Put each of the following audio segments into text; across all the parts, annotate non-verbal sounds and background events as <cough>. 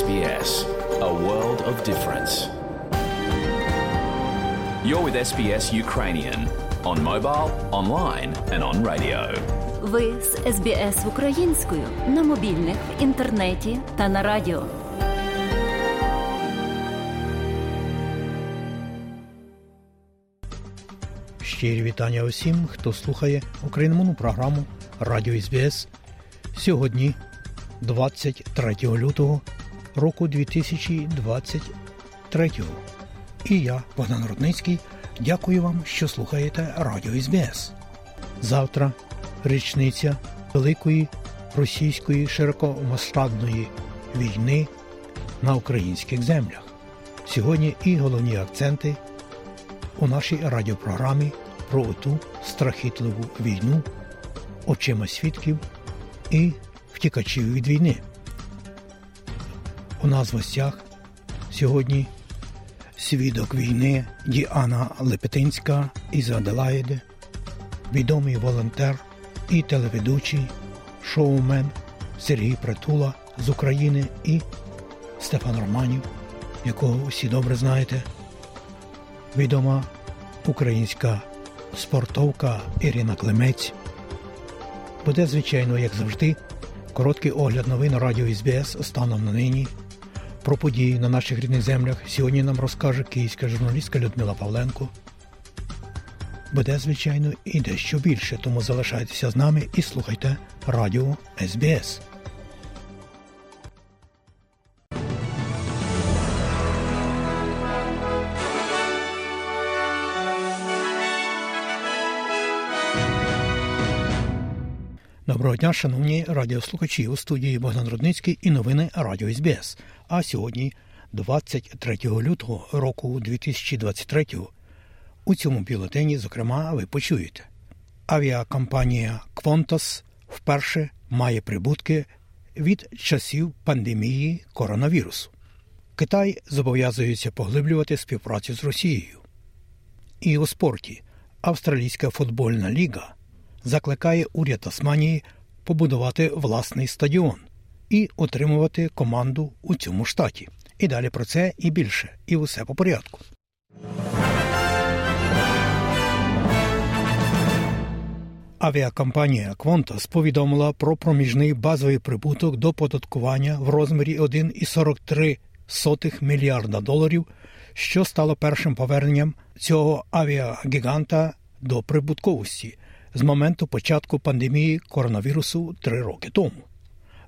SBS, a world of difference. You're with SBS Ukrainian on mobile, online, and on radio. Ви з СБС українською на мобільних, в інтернеті та на радіо. Щирі вітання усім, хто слухає україномовну програму Радіо СБС сьогодні, 23 лютого року 2023. І я, Богдан Рудницький, дякую вам, що слухаєте Радіо СБС. Завтра річниця Великої російської широкомасштабної війни на українських землях. Сьогодні і головні акценти у нашій радіопрограмі про ту страхітливу війну, очима свідків і втікачів від війни. У нас в гостях сьогодні свідок війни Діана Лепетинська із Аделаїди, відомий волонтер і телеведучий, шоумен Сергій Притула з України і Стефан Романів, якого всі добре знаєте, відома українська спортовка Ірина Клемець. Буде, звичайно, як завжди, короткий огляд новин Радіо СБС станом на нині. Про події на наших рідних землях сьогодні нам розкаже київська журналістка Людмила Павленко. Буде, звичайно, і дещо більше, тому залишайтеся з нами і слухайте Радіо СБС. Доброго дня, шановні радіослухачі у студії Богдан Рудницький і новини Радіо СБС. А сьогодні, 23 лютого року 2023, у цьому бюлетені, зокрема, ви почуєте. Авіакомпанія Qantas вперше має прибутки від часів пандемії коронавірусу. Китай зобов'язується поглиблювати співпрацю з Росією. І у спорті Австралійська футбольна ліга закликає уряд Тасманії побудувати власний стадіон і отримувати команду у цьому штаті. І далі про це і більше, і усе по порядку. Авіакомпанія Qantas повідомила про проміжний базовий прибуток до податкування в розмірі 1,43 мільярда доларів, що стало першим поверненням цього авіагіганта до прибутковості з моменту початку пандемії коронавірусу три роки тому.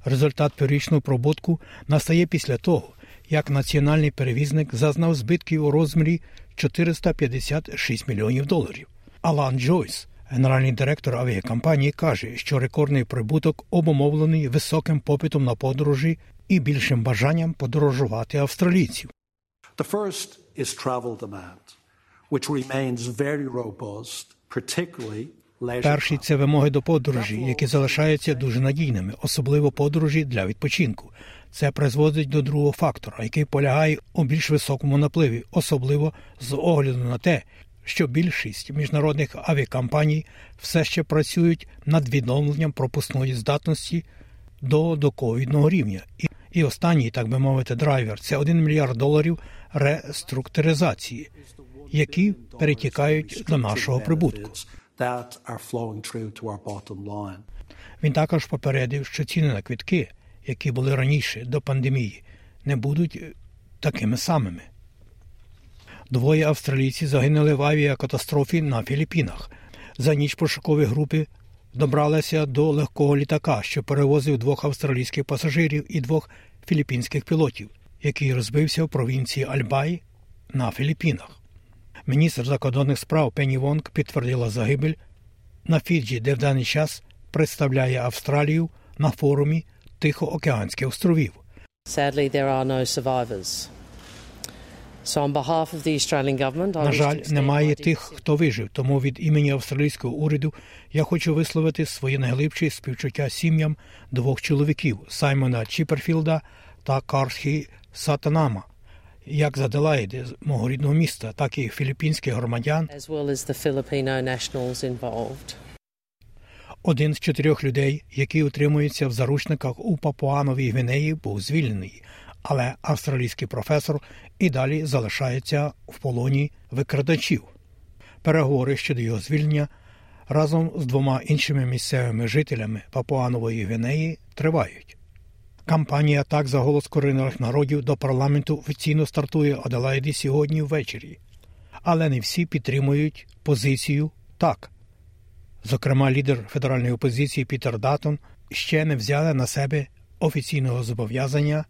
Результат п'ятирічного пробутку настає після того, як національний перевізник зазнав збитків у розмірі 456 мільйонів доларів. Алан Джойс, генеральний директор авіакомпанії, каже, що рекордний прибуток обумовлений високим попитом на подорожі і більшим бажанням подорожувати австралійців. The first is travel demand, which remains very robust, particularly Перший це вимоги до подорожі, які залишаються дуже надійними, особливо подорожі для відпочинку. Це призводить до другого фактора, який полягає у більш високому напливі, особливо з огляду на те, що більшість міжнародних авіакомпаній все ще працюють над відновленням пропускної здатності до доковідного рівня. І, і останній, так би мовити, драйвер це 1 мільярд доларів реструктуризації, які перетікають до нашого прибутку. That are flowing through to our bottom line. Він також попередив, що ціни на квитки, які були раніше до пандемії, не будуть е, такими самими. Двоє австралійців загинули в авіакатастрофі на Філіппінах. За ніч пошукові групи добралися до легкого літака, що перевозив двох австралійських пасажирів і двох філіппінських пілотів, який розбився в провінції Альбай на Філіппінах. Міністр закордонних справ Пенні Вонг підтвердила загибель на Фіджі, де в даний час представляє Австралію на форумі Тихоокеанських островів. Sadly, there are no survivors. So on behalf of the Australian government, На жаль, немає тих, хто вижив. Тому від імені австралійського уряду я хочу висловити своє найглибші співчуття сім'ям двох чоловіків Саймона Чіперфілда та Кархі Сатанама, як з Аделаїди, з мого рідного міста, так і філіппінських громадян. as well as the Filipino nationals involved. Один з чотирьох людей, які утримуються в заручниках у Папуановій Гвінеї, був звільнений. але австралійський професор і далі залишається в полоні викрадачів. Переговори щодо його звільнення разом з двома іншими місцевими жителями Папуанової Гвінеї тривають. Кампанія так за голос корінних народів до парламенту офіційно стартує Аделаїді сьогодні ввечері, але не всі підтримують позицію так. Зокрема, лідер федеральної опозиції Пітер Датон ще не взяли на себе офіційного зобов'язання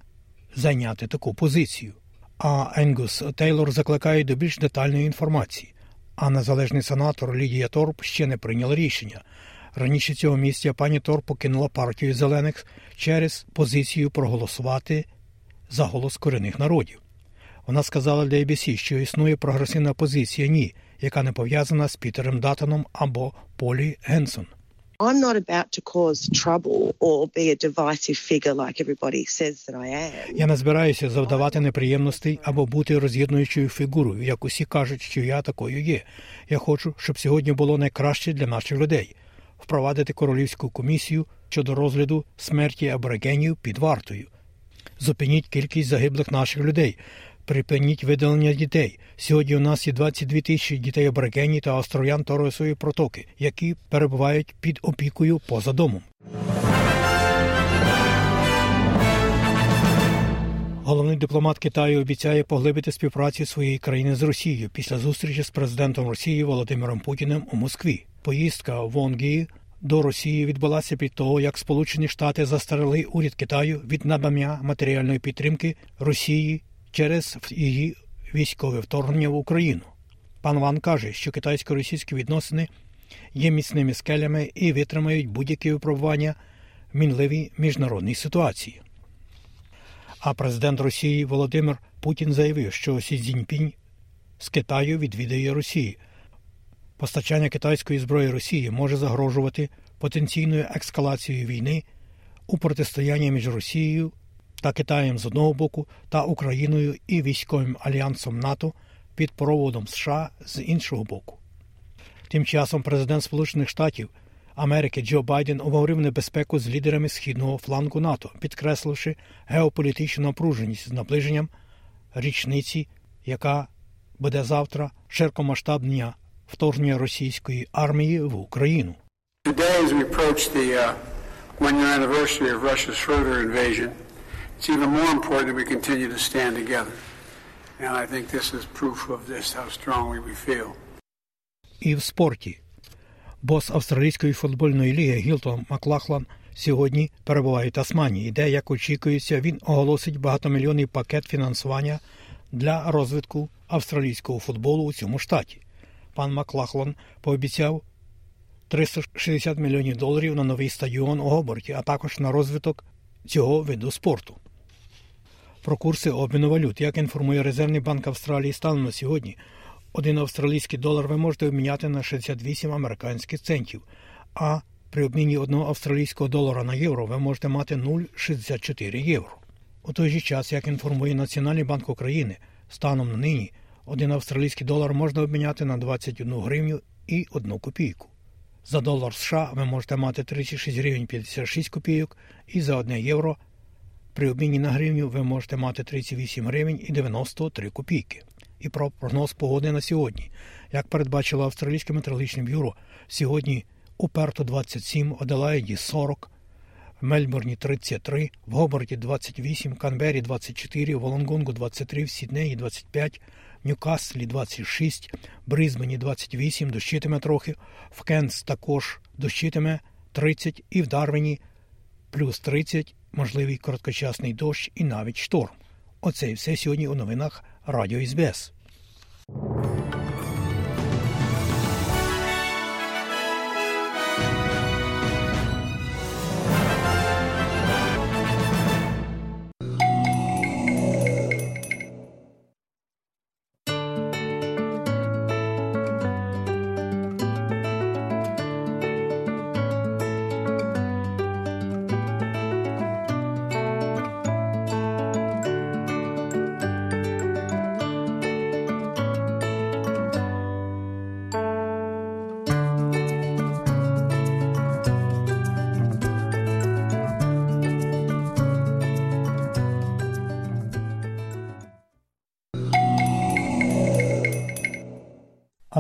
зайняти таку позицію. А Енгус Тейлор закликає до більш детальної інформації. А незалежний сенатор Лідія Торп ще не прийняла рішення. Раніше цього місця пані Торп покинула партію зелених через позицію проголосувати за голос корінних народів. Вона сказала для ABC, що існує прогресивна позиція ні, яка не пов'язана з Пітером Датоном або Полі Генсон. I'm not about to cause trouble or be a divisive figure like everybody says that I am. Я не збираюся завдавати неприємностей або бути роз'єднуючою фігурою, як усі кажуть, що я такою є. Я хочу, щоб сьогодні було найкраще для наших людей впровадити королівську комісію щодо розгляду смерті аборигенів під вартою. Зупиніть кількість загиблих наших людей. Припиніть видалення дітей. Сьогодні у нас є 22 тисячі дітей аборигенів та остров'ян Торосової протоки, які перебувають під опікою поза домом. Головний дипломат Китаю обіцяє поглибити співпрацю своєї країни з Росією після зустрічі з президентом Росії Володимиром Путіним у Москві. Поїздка Вонгі до Росії відбулася під того, як Сполучені Штати застерегли уряд Китаю від надання матеріальної підтримки Росії через її військове вторгнення в Україну. Пан Ван каже, що китайсько-російські відносини є міцними скелями і витримають будь-які випробування в мінливій міжнародній ситуації. А президент Росії Володимир Путін заявив, що Сі Цзіньпінь з Китаю відвідає Росії. Постачання китайської зброї Росії може загрожувати потенційною ескалацією війни у протистоянні між Росією та Китаєм з одного боку та Україною і військовим альянсом НАТО під проводом США з іншого боку. Тим часом президент Сполучених Штатів Америки Джо Байден обговорив небезпеку з лідерами східного флангу НАТО, підкресливши геополітичну напруженість з наближенням річниці, яка буде завтра широкомасштабного вторгнення російської армії в Україну. Today, as we approach the uh, one-year anniversary of Russia's further invasion, it's even more important that we continue to stand together. And I think this is proof of this, how strongly we feel. І в спорті. Бос австралійської футбольної ліги Гілтон Маклахлан сьогодні перебуває в Тасманії, де, як очікується, він оголосить багатомільйонний пакет фінансування для розвитку австралійського футболу у цьому штаті. Пан Маклахлан пообіцяв 360 мільйонів доларів на новий стадіон у Гоборті, а також на розвиток цього виду спорту. Про курси обміну валют, як інформує Резервний банк Австралії станом на сьогодні, один австралійський долар ви можете обміняти на 68 американських центів, а при обміні одного австралійського долара на євро ви можете мати 0,64 євро. У той же час, як інформує Національний банк України, станом на нині один австралійський долар можна обміняти на 21 гривню і 1 копійку. За долар США ви можете мати 36 гривень 56 копійок, і за 1 євро при обміні на гривню ви можете мати 38 гривень і 93 копійки. І про прогноз погоди на сьогодні. Як передбачило Австралійське метеорологічне бюро, сьогодні у Перту 27, Аделаїді 40, в Мельбурні 33, в Гоборті 28, в Канбері 24, в Волонгонгу 23, в Сіднеї 25, в Ньюкаслі 26, в Бризбені 28, дощитиме трохи, в Кенс також дощитиме 30 і в Дарвіні плюс 30, можливий короткочасний дощ і навіть шторм. Оце і все сьогодні у новинах Радіо СБС.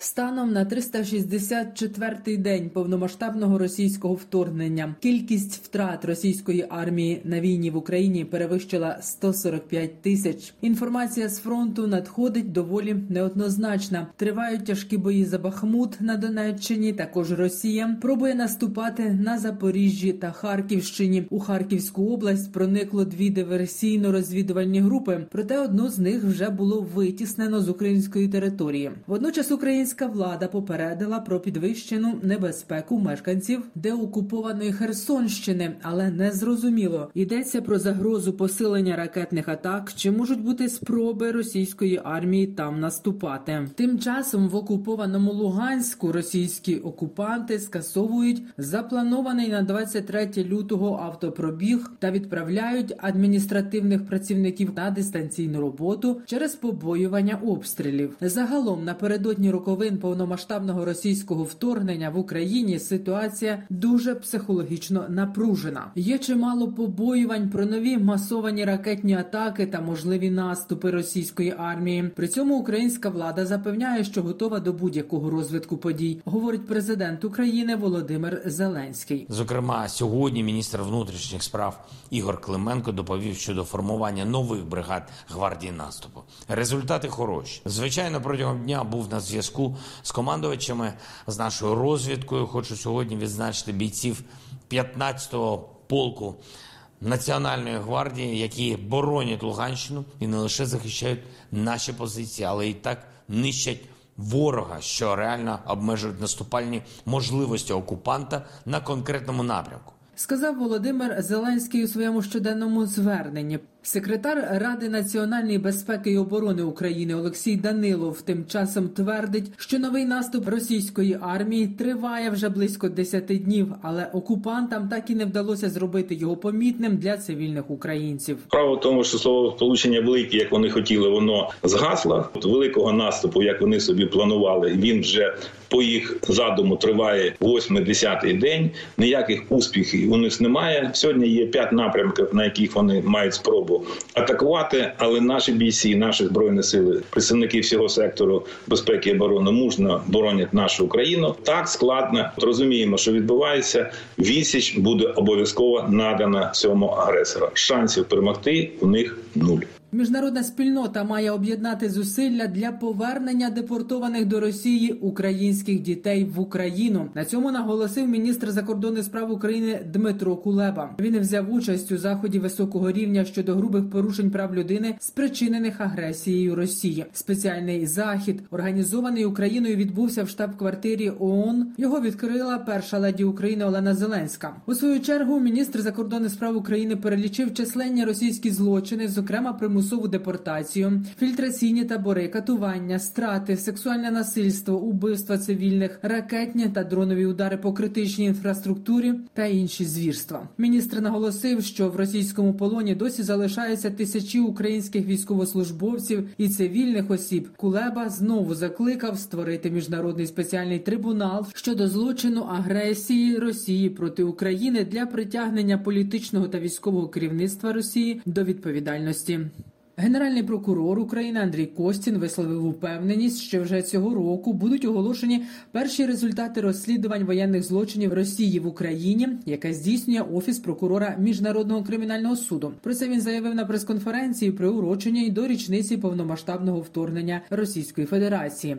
Станом на 364-й день повномасштабного російського вторгнення кількість втрат російської армії на війні в Україні перевищила 145 тисяч. Інформація з фронту надходить доволі неоднозначна. Тривають тяжкі бої за Бахмут на Донеччині. Також Росія пробує наступати на Запоріжжі та Харківщині. У Харківську область проникло дві диверсійно-розвідувальні групи, проте одну з них вже було витіснено з української території. Водночас Українська влада попередила про підвищену небезпеку мешканців деокупованої Херсонщини, але не зрозуміло йдеться про загрозу посилення ракетних атак, чи можуть бути спроби російської армії там наступати. Тим часом в окупованому Луганську російські окупанти скасовують запланований на 23 лютого автопробіг та відправляють адміністративних працівників на дистанційну роботу через побоювання обстрілів. Загалом напередодні роковин повномасштабного російського вторгнення в Україні ситуація дуже психологічно напружена. Є чимало побоювань про нові масовані ракетні атаки та можливі наступи російської армії. При цьому українська влада запевняє, що готова до будь-якого розвитку подій, говорить президент України Володимир Зеленський. Зокрема, сьогодні міністр внутрішніх справ Ігор Клименко доповів щодо формування нових бригад гвардії наступу. Результати хороші. Звичайно, протягом дня був на зв'язку з командувачами з нашою розвідкою. Хочу сьогодні відзначити бійців 15-го полку Національної гвардії, які боронять Луганщину і не лише захищають наші позиції, але і так нищать ворога, що реально обмежують наступальні можливості окупанта на конкретному напрямку. Сказав Володимир Зеленський у своєму щоденному зверненні. Секретар Ради національної безпеки і оборони України Олексій Данилов тим часом твердить, що новий наступ російської армії триває вже близько 10 днів, але окупантам так і не вдалося зробити його помітним для цивільних українців. Право тому, що слово сполучення велике, як вони хотіли, воно згасло. От великого наступу, як вони собі планували, він вже по їх задуму триває 8-10 день. Ніяких успіхів у них немає. Сьогодні є п'ять напрямків, на яких вони мають спробу атакувати, але наші бійці, наші збройні сили, представники всього сектору безпеки і оборони мужно боронять нашу Україну. Так складно розуміємо, що відбувається. Відсіч буде обов'язково надана цьому агресору. Шансів перемогти у них нуль. Міжнародна спільнота має об'єднати зусилля для повернення депортованих до Росії українських дітей в Україну. На цьому наголосив міністр закордонних справ України Дмитро Кулеба. Він взяв участь у заході високого рівня щодо грубих порушень прав людини, спричинених агресією Росії. Спеціальний захід, організований Україною, відбувся в штаб-квартирі ООН. Його відкрила перша леді України Олена Зеленська. У свою чергу міністр закордонних справ України перелічив численні російські злочини, зокрема примусові примусову депортацію, фільтраційні табори, катування, страти, сексуальне насильство, убивства цивільних, ракетні та дронові удари по критичній інфраструктурі та інші звірства. Міністр наголосив, що в російському полоні досі залишаються тисячі українських військовослужбовців і цивільних осіб. Кулеба знову закликав створити міжнародний спеціальний трибунал щодо злочину агресії Росії проти України для притягнення політичного та військового керівництва Росії до відповідальності. Генеральний прокурор України Андрій Костін висловив упевненість, що вже цього року будуть оголошені перші результати розслідувань воєнних злочинів Росії в Україні, яке здійснює офіс прокурора міжнародного кримінального суду. Про це він заявив на прес-конференції, приуроченій до річниці повномасштабного вторгнення Російської Федерації.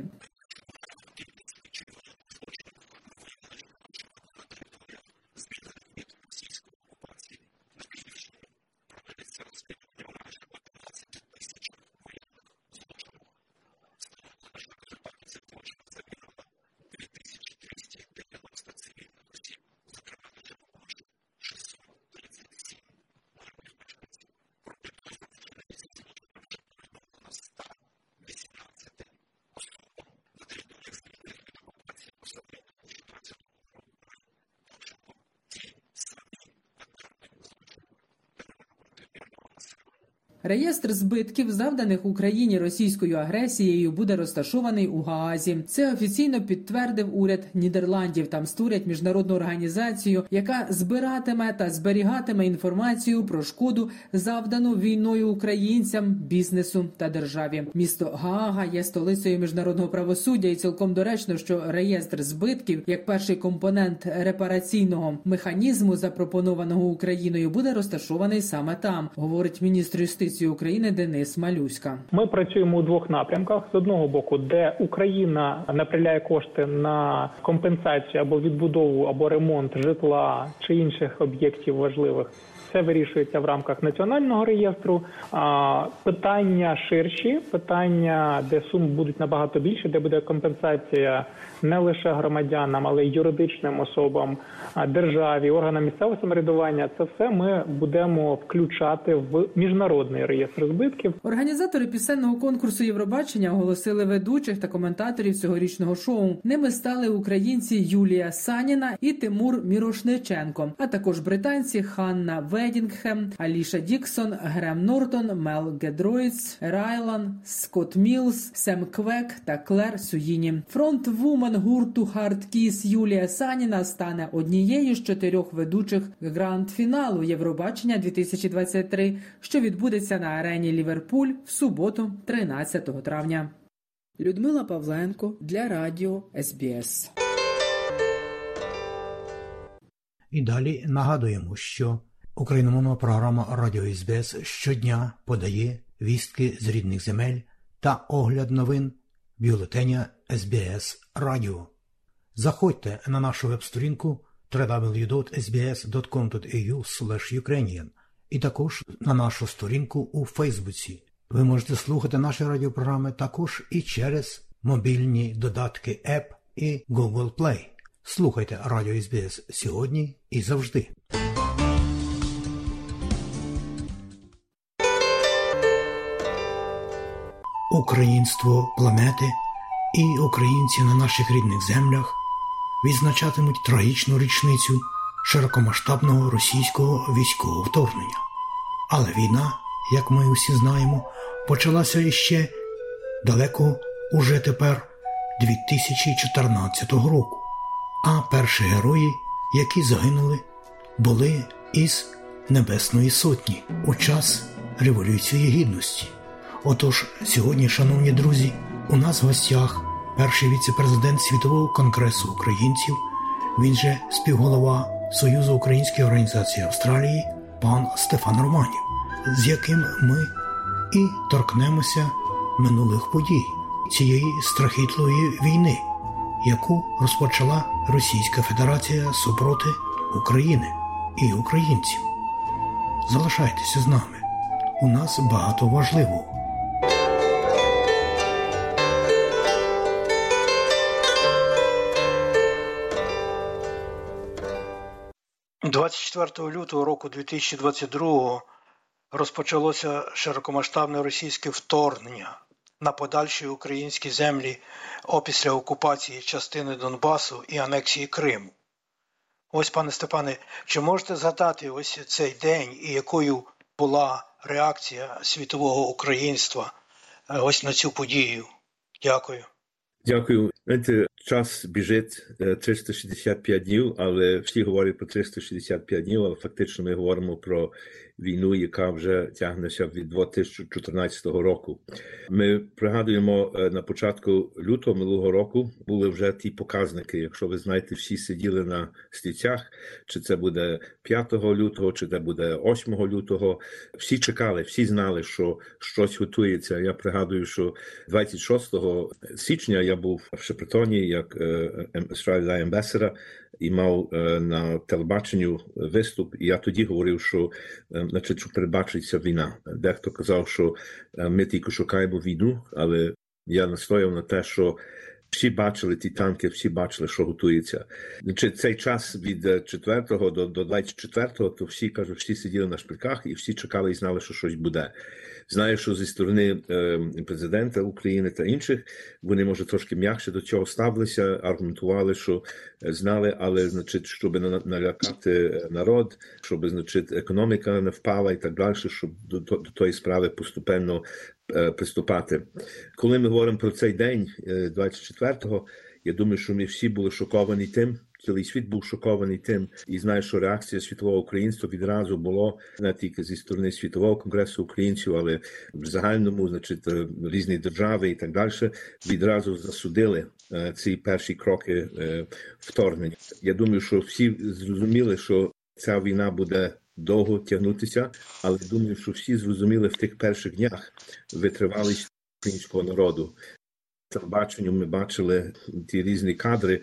Реєстр збитків, завданих Україні російською агресією, буде розташований у Гаазі. Це офіційно підтвердив уряд Нідерландів. Там створять міжнародну організацію, яка збиратиме та зберігатиме інформацію про шкоду, завдану війною українцям, бізнесу та державі. Місто Гаага є столицею міжнародного правосуддя, і цілком доречно, що реєстр збитків, як перший компонент репараційного механізму, запропонованого Україною, буде розташований саме там, говорить міністр юстиції України Денис Малюська. Ми працюємо у двох напрямках: з одного боку, де Україна направляє кошти на компенсацію або відбудову або ремонт житла чи інших об'єктів важливих. Це вирішується в рамках національного реєстру. А питання ширші, питання, де суми будуть набагато більше, де буде компенсація не лише громадянам, але й юридичним особам, державі, органам місцевого самоврядування. Це все ми будемо включати в міжнародний реєстр збитків. Організатори пісенного конкурсу Євробачення оголосили ведучих та коментаторів цьогорічного шоу. Ними стали українці Юлія Саніна і Тимур Мірошниченко, а також британці Ханна Веддінгем, Аліша Діксон, Грем Нортон, Мел Гедроїц, Райлан, Скотт Мілс, Сем Квек та Клер Суїні. Фронтвумен гурту Хардкіс Юлія Саніна стане однією з чотирьох ведучих гранд-фіналу Євробачення 2023, що відбудеться на арені Ліверпуль в суботу, 13 травня. Людмила Павленко для радіо СБС. І далі нагадуємо, що україномовна програма Радіо СБС щодня подає вістки з рідних земель та огляд новин бюлетеня СБС Радіо. Заходьте на нашу веб-сторінку www.sbs.com.au Ukrainian і також на нашу сторінку у Фейсбуці. Ви можете слухати наші радіопрограми також і через мобільні додатки App і Google Play. Слухайте Радіо СБС сьогодні і завжди. Українство планети і українці на наших рідних землях відзначатимуть трагічну річницю широкомасштабного російського військового вторгнення. Але війна, як ми усі знаємо, почалася іще далеко уже тепер 2014 року. А перші герої, які загинули, були із Небесної Сотні у час Революції Гідності. Отож, сьогодні, шановні друзі, у нас в гостях перший віце-президент Світового конгресу українців, він же співголова Союзу Української організації Австралії, пан Стефан Романів, з яким ми і торкнемося минулих подій цієї страхітлої війни, яку розпочала Російська Федерація супроти України і українців. Залишайтеся з нами. У нас багато важливого. 24 лютого року 2022 розпочалося широкомасштабне російське вторгнення на подальші українські землі опісля окупації частини Донбасу і анексії Криму. Ось, пане Степане, чи можете згадати ось цей день і якою була реакція світового українства е, ось на цю подію? Дякую. Дякую. Знаєте, час біжить 365 днів, але всі говорять про 365 днів, але фактично ми говоримо про війну, яка вже тягнеться від 2014 року. Ми пригадуємо на початку лютого минулого року були вже ті показники. Якщо ви знаєте, всі сиділи на стільцях, чи це буде 5 лютого, чи це буде 8 лютого. Всі чекали, всі знали, що щось готується. Я пригадую, що 26 січня я був в Шепретоні як Australia Ambassador і мав на телебаченню виступ. І я тоді говорив, що значить, що передбачиться війна. Дехто казав, що ми тільки шукаємо війну, але я настояв на те, що всі бачили ті танки, всі бачили, що готується. Значить, цей час від 4 до до 24, то всі кажуть, всі сиділи на шпильках і всі чекали і знали, що щось буде. Знаю, що зі сторони е, президента України та інших вони може трошки м'якше до цього ставилися, аргументували, що знали, але значить, щоб налякати народ, щоб значить економіка не впала і так далі, щоб до, до, до тої справи поступенно е, приступати. Коли ми говоримо про цей день, 24-го, я думаю, що ми всі були шоковані тим. Цілий світ був шокований тим, і знаю, що реакція світового українства відразу було не тільки зі сторони світового конгресу українців, але в загальному, значить, різні держави і так далі, відразу засудили ці перші кроки вторгнення. Я думаю, що всі зрозуміли, що ця війна буде довго тягнутися, але думаю, що всі зрозуміли в тих перших днях витривалість українського народу телебаченню ми бачили ті різні кадри,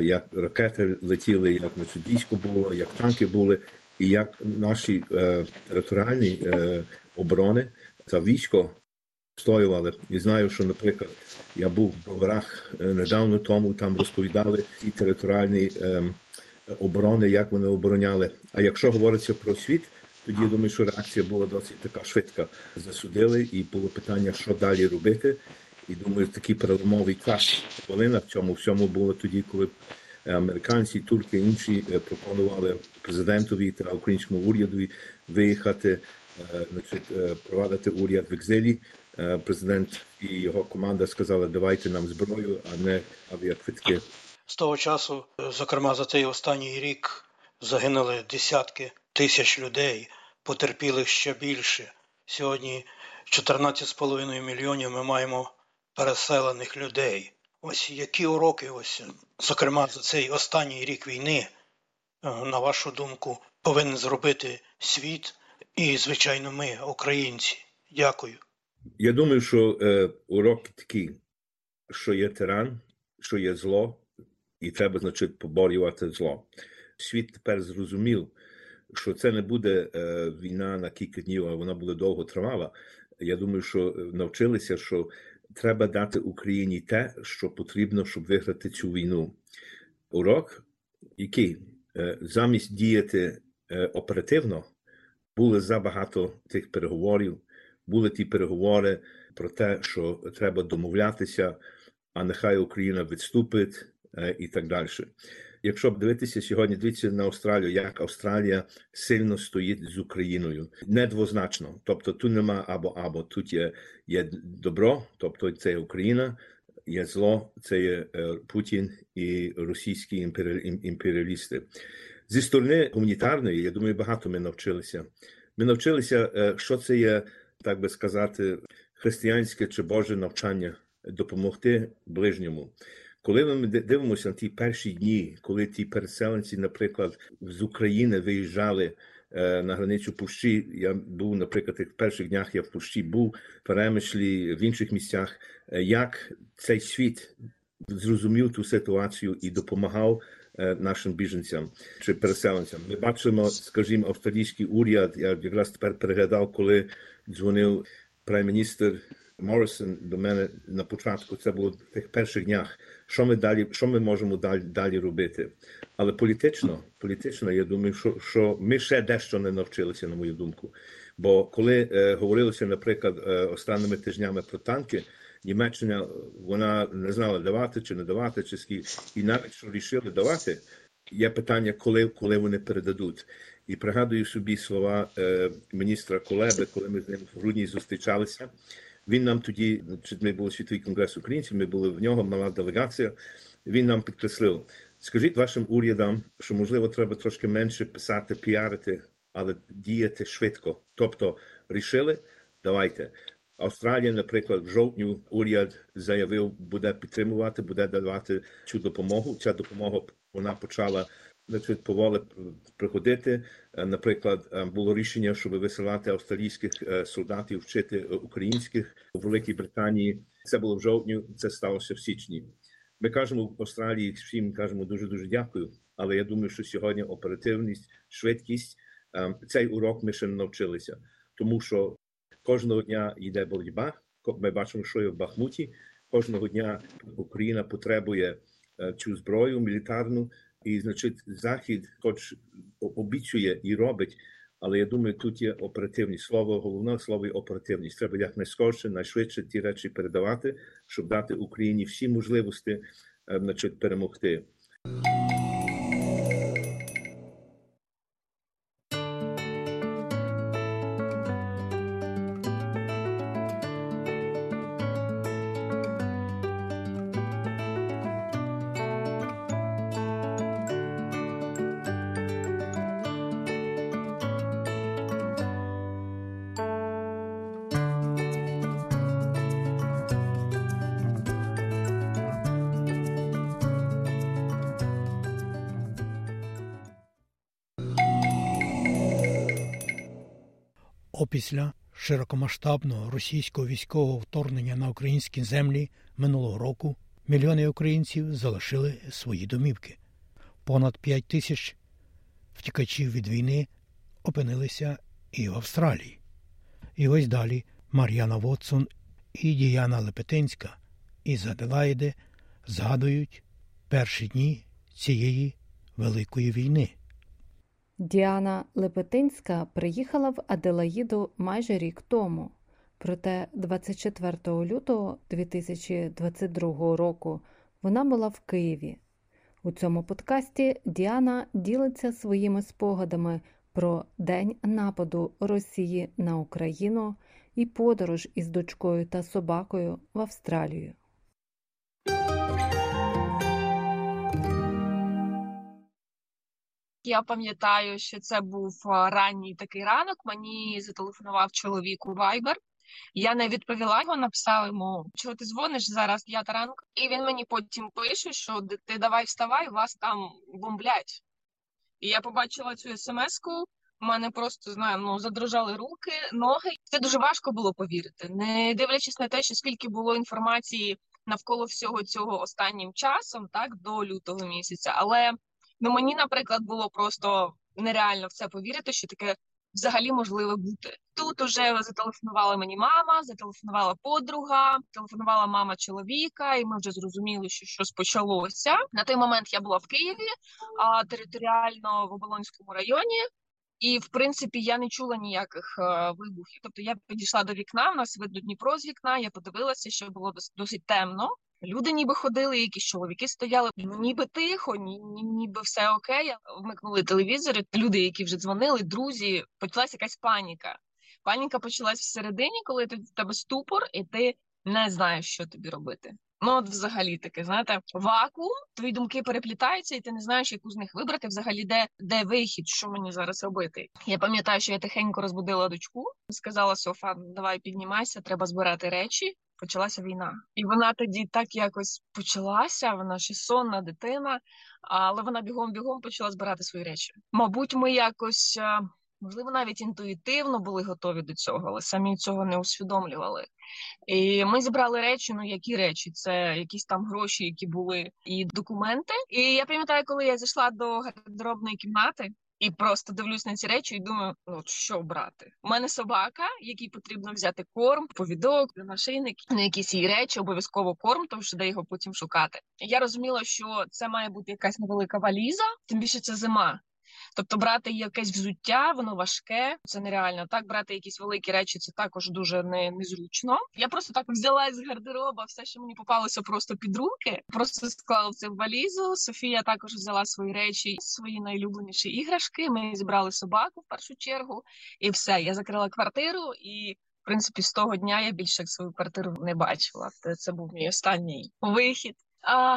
як ракети летіли, як військо було, як танки були, і як наші територіальні оборони та військо стоювали. І знаю, що, наприклад, я був в Броварах недавно тому, там розповідали ті територіальні оборони, як вони обороняли. А якщо говориться про світ, тоді я думаю, що реакція була досить така швидка. Засудили, і було питання, що далі робити. І думаю, такий переломовий час хвилина в цьому всьому було тоді, коли американці, турки інші пропонували президентові та українському урядові виїхати, значить, провадити уряд в екзилі. Президент і його команда сказали, давайте нам зброю, а не авіаквитки. З того часу, зокрема, за цей останній рік загинули десятки тисяч людей, потерпілих ще більше. Сьогодні 14,5 мільйонів ми маємо переселених людей. Ось які уроки, ось, зокрема, за цей останній рік війни, на вашу думку, повинен зробити світ і, звичайно, ми, українці. Дякую. Я думаю, що е, урок такий, що є тиран, що є зло, і треба, значить, поборювати зло. Світ тепер зрозумів, що це не буде е, війна на кілька днів, а вона буде довго тривала. Я думаю, що навчилися, що треба дати Україні те, що потрібно, щоб виграти цю війну. Урок, який замість діяти оперативно, були забагато тих переговорів, були ті переговори про те, що треба домовлятися, а нехай Україна відступить і так далі. Якщо б дивитися сьогодні, дивіться на Австралію, як Австралія сильно стоїть з Україною, недвозначно. Тобто тут нема або або тут є є добро, тобто це є Україна, є зло, це є Путін і російські імперіалісти. Зі сторони гуманітарної, я думаю, багато ми навчилися. Ми навчилися, що це є, так би сказати, християнське чи Боже навчання допомогти ближньому. Коли ми дивимося на ті перші дні, коли ті переселенці, наприклад, з України виїжджали на границю Пущі, я був, наприклад, в перших днях я в Пущі був, в Перемишлі, в інших місцях, як цей світ зрозумів ту ситуацію і допомагав нашим біженцям чи переселенцям. Ми бачимо, скажімо, австралійський уряд. Я якраз тепер переглядав, коли дзвонив прем'єр-міністр Моррисон до мене на початку. Це було в тих перших днях. Що ми далі, що ми можемо далі далі робити? Але політично, політично, я думаю, що що ми ще дещо не навчилися, на мою думку. Бо коли е, говорилося, наприклад, е, останніми тижнями про танки, Німеччина вона не знала давати чи не давати, чи скільки. і навіть що рішили давати. Є питання, коли коли вони передадуть. І пригадую собі слова е, міністра Колеби, коли ми з ним в грудні зустрічалися. Він нам тоді, ми були світовий конгрес українців, ми були в нього мала делегація. Він нам підкреслив: скажіть вашим урядам, що можливо треба трошки менше писати, піарити, але діяти швидко. Тобто рішили, давайте. Австралія, наприклад, в жовтню уряд заявив, буде підтримувати, буде давати цю допомогу. Ця допомога вона почала поволі приходити. Наприклад, було рішення, щоб висилати австралійських солдатів вчити українських у Великій Британії. Це було в жовтні, це сталося в січні. Ми кажемо в Австралії всім кажемо дуже дуже дякую. Але я думаю, що сьогодні оперативність, швидкість цей урок ми ще не навчилися, тому що кожного дня йде боротьба. Ми бачимо, що є в Бахмуті. Кожного дня Україна потребує цю зброю мілітарну. І, значить, Захід, хоч обіцює і робить, Але я думаю, тут є оперативність. Слово головне слово є оперативність. Треба якнайскорше, найшвидше ті речі передавати, щоб дати Україні всі можливості значить, перемогти. Широкомасштабного російського військового вторгнення на українські землі минулого року мільйони українців залишили свої домівки. Понад 5 тисяч втікачів від війни опинилися і в Австралії. І ось далі Мар'яна Вотсон і Діяна Лепетинська із Аделаїди згадують перші дні цієї великої війни. Діана Лепетинська приїхала в Аделаїду майже рік тому. Проте 24 лютого 2022 року вона була в Києві. У цьому подкасті Діана ділиться своїми спогадами про день нападу Росії на Україну і подорож із дочкою та собакою в Австралію. Я пам'ятаю, що це був ранній такий ранок. Мені зателефонував чоловік у Viber. Я не відповіла його, написала йому, чого ти дзвониш зараз п'ята ранку. І він мені потім пише, що ти давай вставай, вас там бомблять. І я побачила цю смс-ку. У мене просто знаю, ну задрожали руки, ноги. Це дуже важко було повірити, не дивлячись на те, що скільки було інформації навколо всього цього останнім часом, так до лютого місяця. Але ну мені, наприклад, було просто нереально в це повірити, що таке взагалі можливе бути. Тут уже зателефонувала мені мама, зателефонувала подруга, телефонувала мама чоловіка, і ми вже зрозуміли, що щось почалося. На той момент я була в Києві, а територіально в Оболонському районі. І в принципі я не чула ніяких е, вибухів. Тобто я підійшла до вікна, в нас видно Дніпро з вікна. Я подивилася, що було досить темно. Люди ніби ходили, якісь чоловіки стояли. Ніби тихо, ні, ні, ніби все окей. Вмикнули телевізори. Люди, які вже дзвонили, друзі, почалася якась паніка. Паніка почалась всередині, коли ти в тебе ступор, і ти не знаєш, що тобі робити. Ну, от взагалі таке, знаєте, вакуум, твої думки переплітаються, і ти не знаєш, яку з них вибрати. Взагалі, де де вихід, що мені зараз робити. Я пам'ятаю, що я тихенько розбудила дочку, сказала Софа, давай піднімайся, треба збирати речі. Почалася війна, і вона тоді так якось почалася. Вона ще сонна дитина, але вона бігом-бігом почала збирати свої речі. Мабуть, ми якось можливо навіть інтуїтивно були готові до цього, але самі цього не усвідомлювали. І Ми зібрали речі. Ну які речі? Це якісь там гроші, які були, і документи. І я пам'ятаю, коли я зайшла до гардеробної кімнати. І просто дивлюсь на ці речі і думаю, ну що брати. У мене собака, якій потрібно взяти корм, повідок, нашийник, на якісь її речі, обов'язково корм, тому що де його потім шукати. Я розуміла, що це має бути якась невелика валіза, тим більше це зима. Тобто брати якесь взуття, воно важке, це нереально. Так брати якісь великі речі, це також дуже не, незручно. Я просто так взяла з гардероба все, що мені попалося просто під руки. Просто склала це в валізу. Софія також взяла свої речі, свої найлюбленіші іграшки. Ми зібрали собаку в першу чергу, і все. Я закрила квартиру і. В принципі, з того дня я більше свою квартиру не бачила. Це був мій останній вихід. А,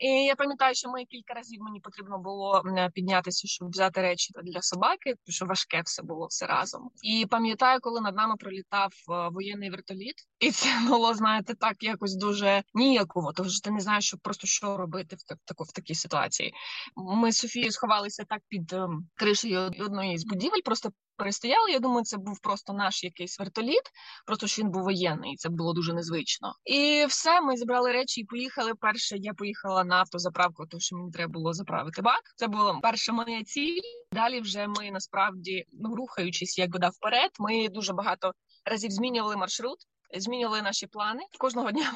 І я пам'ятаю, що ми кілька разів мені потрібно було піднятися, щоб взяти речі для собаки, що важке все було все разом. І пам'ятаю, коли над нами пролітав е, воєнний вертоліт, і це <laughs> було, знаєте, так якось дуже ніяково, тому що ти не знаєш, що просто що робити в таку в такій ситуації. Ми з Софією сховалися так під ем, кришею одної з будівель, просто перестояли. Я думаю, це був просто наш якийсь вертоліт, просто що він був воєнний, і це було дуже незвично. І все, ми зібрали речі і поїхали. Перше я поїхала на автозаправку, тому що мені треба було заправити бак. Це була перша моя ціль. Далі вже ми насправді ну рухаючись, якби да вперед. Ми дуже багато разів змінювали маршрут. Змінювали наші плани кожного дня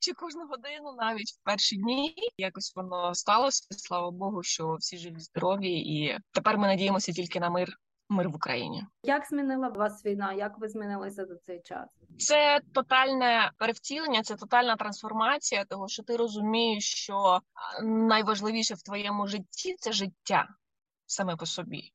чи кожну годину, навіть в перші дні якось воно сталося. Слава Богу, що всі живі, здорові, і тепер ми надіємося тільки на мир мир в Україні. Як змінила вас війна? Як ви змінилися за цей час? Це тотальне перевтілення, це тотальна трансформація, того що ти розумієш, що найважливіше в твоєму житті це життя саме по собі.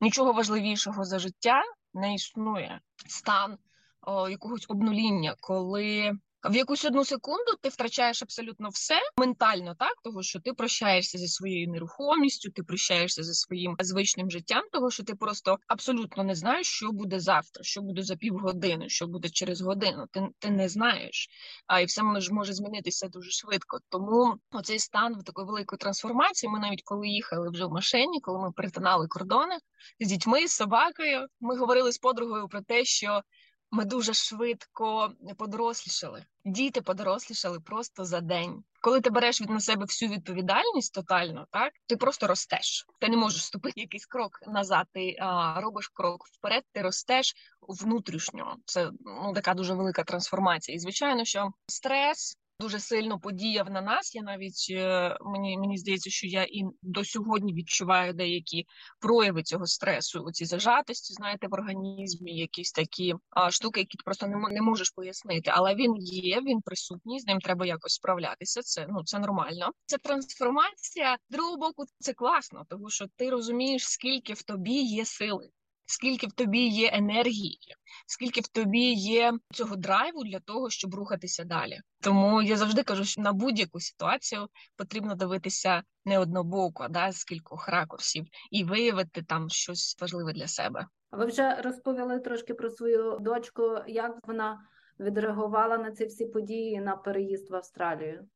Нічого важливішого за життя не існує. Стан о, якогось обнуління, коли в якусь одну секунду ти втрачаєш абсолютно все ментально, так того, що ти прощаєшся зі своєю нерухомістю, ти прощаєшся зі своїм звичним життям, того що ти просто абсолютно не знаєш, що буде завтра, що буде за півгодини, що буде через годину. Ти ти не знаєш, а і все може, змінитися дуже швидко. Тому оцей стан в такої великої трансформації. Ми навіть коли їхали вже в машині, коли ми перетинали кордони з дітьми, з собакою, ми говорили з подругою про те, що ми дуже швидко подорослішали. Діти подорослішали просто за день. Коли ти береш від на себе всю відповідальність тотально, так ти просто ростеш. Ти не можеш ступити якийсь крок назад. Ти а, робиш крок вперед, ти ростеш внутрішньо. Це ну така дуже велика трансформація. І звичайно, що стрес дуже сильно подіяв на нас. Я навіть е, мені мені здається, що я і до сьогодні відчуваю деякі прояви цього стресу. Оці зажатості, знаєте, в організмі, якісь такі а, штуки, які ти просто не не можеш пояснити. Але він є, він присутній. З ним треба якось справлятися. Це ну це нормально. Це трансформація. З Другого боку, це класно, тому що ти розумієш, скільки в тобі є сили скільки в тобі є енергії, скільки в тобі є цього драйву для того, щоб рухатися далі. Тому я завжди кажу, що на будь-яку ситуацію потрібно дивитися не однобоко, да, з кількох ракурсів і виявити там щось важливе для себе. Ви вже розповіли трошки про свою дочку, як вона відреагувала на ці всі події на переїзд в Австралію.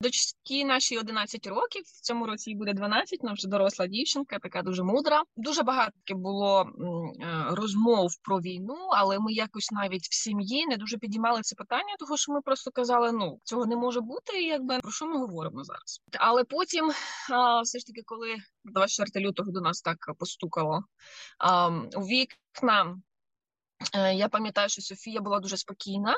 Дочці нашій 11 років в цьому році їй буде 12, вона вже доросла дівчинка, така дуже мудра. Дуже багато було е, розмов про війну, але ми якось навіть в сім'ї не дуже підіймали це питання, тому що ми просто казали: ну цього не може бути. Якби про що ми говоримо зараз? Але потім, все ж таки, коли 24 лютого до нас так постукало у вікна, е, я пам'ятаю, що Софія була дуже спокійна.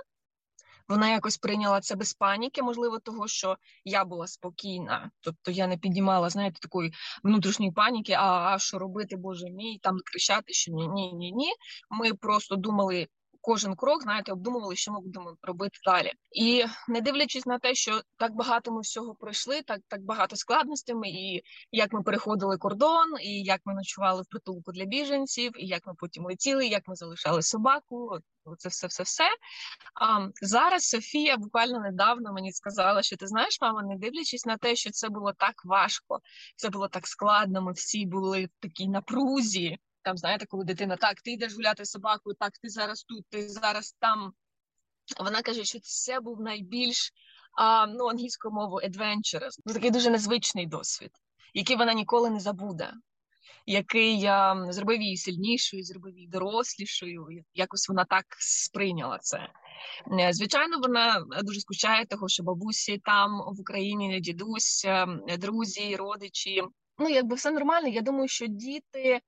Вона якось прийняла це без паніки, можливо, того, що я була спокійна, тобто я не підіймала, знаєте, такої внутрішньої паніки, а, а що робити, боже мій, там кричати, що ні, ні, ні, ні. Ми просто думали. Кожен крок, знаєте, обдумували, що ми будемо робити далі, і не дивлячись на те, що так багато ми всього пройшли, так так багато складностями, і як ми переходили кордон, і як ми ночували в притулку для біженців, і як ми потім летіли, як ми залишали собаку, це все, все, все. А зараз Софія буквально недавно мені сказала, що ти знаєш, мама, не дивлячись на те, що це було так важко, це було так складно. Ми всі були в такій напрузі. Там, знаєте, коли дитина так, ти йдеш гуляти з собакою, так, ти зараз тут, ти зараз там. Вона каже, що це був найбільш а, ну, англійською мовою adventurous. Ну, такий дуже незвичний досвід, який вона ніколи не забуде який зробив її сильнішою, зробив її дорослішою. Якось вона так сприйняла це. Е, звичайно, вона дуже скучає того, що бабусі там в Україні, дідусь, друзі, родичі. Ну, якби все нормально. Я думаю, що діти Е,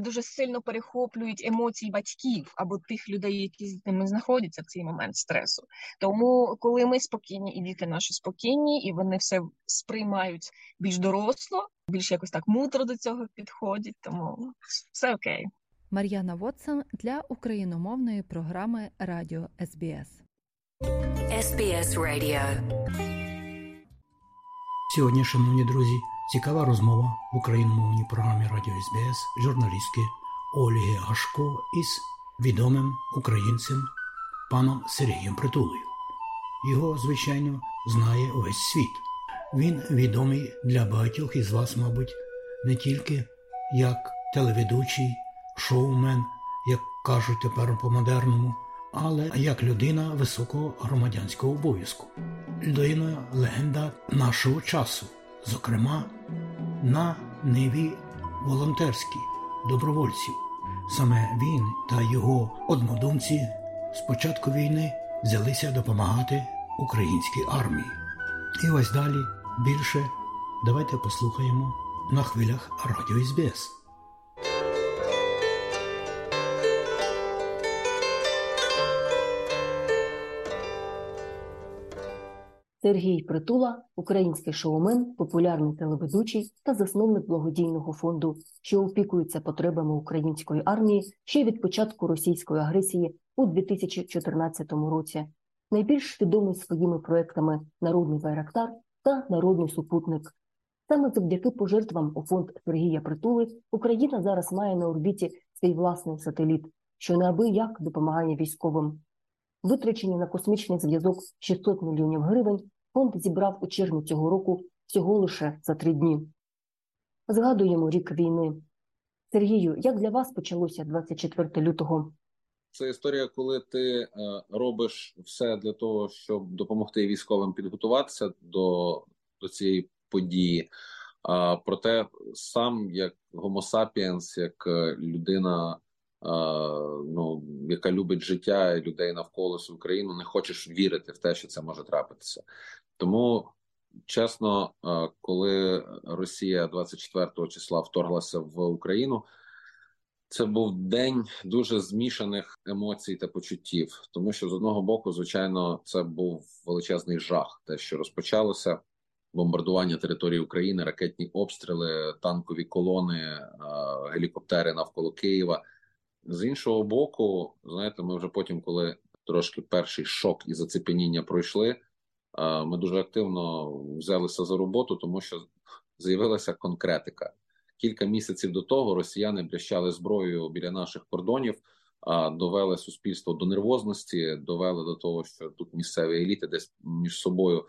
дуже сильно перехоплюють емоції батьків або тих людей, які з ними знаходяться в цей момент стресу. Тому, коли ми спокійні, і діти наші спокійні, і вони все сприймають більш доросло, більш якось так мудро до цього підходять. Тому все окей. Мар'яна Вотсон для україномовної програми Радіо СБС. SBS Radio. Сьогодні, шановні друзі. Цікава розмова в україномовній програмі Радіо СБС журналістки Ольги Гашко із відомим українцем паном Сергієм Притулою. Його, звичайно, знає увесь світ. Він відомий для багатьох із вас, мабуть, не тільки як телеведучий, шоумен, як кажуть тепер по-модерному, але як людина високого громадянського обов'язку, людина легенда нашого часу зокрема на ниві волонтерській добровольців. Саме він та його однодумці з початку війни взялися допомагати українській армії. І ось далі більше давайте послухаємо на хвилях Радіо СБС. Сергій Притула, український шоумен, популярний телеведучий та засновник благодійного фонду, що опікується потребами української армії ще від початку російської агресії у 2014 році. Найбільш відомий своїми проектами Народний Байрактар та Народний супутник. Саме завдяки пожертвам у фонд Сергія Притули Україна зараз має на орбіті свій власний сателіт, що неабияк допомагає військовим. Витрачені на космічний зв'язок 600 мільйонів гривень фонд зібрав у червні цього року всього лише за три дні. Згадуємо рік війни. Сергію, як для вас почалося 24 лютого? Це історія, коли ти е, робиш все для того, щоб допомогти військовим підготуватися до, до цієї події. А проте сам як sapiens, як е, людина, ну яка любить життя і людей навколо свою країну, не хочеш вірити в те, що це може трапитися. Тому чесно, коли Росія 24 числа вторглася в Україну. Це був день дуже змішаних емоцій та почуттів, тому що з одного боку, звичайно, це був величезний жах, те, що розпочалося бомбардування території України, ракетні обстріли, танкові колони, гелікоптери навколо Києва. З іншого боку, знаєте, ми вже потім, коли трошки перший шок і зацепеніння пройшли, ми дуже активно взялися за роботу, тому що з'явилася конкретика. Кілька місяців до того росіяни брящали зброєю біля наших кордонів, довели суспільство до нервозності, довели до того, що тут місцеві еліти десь між собою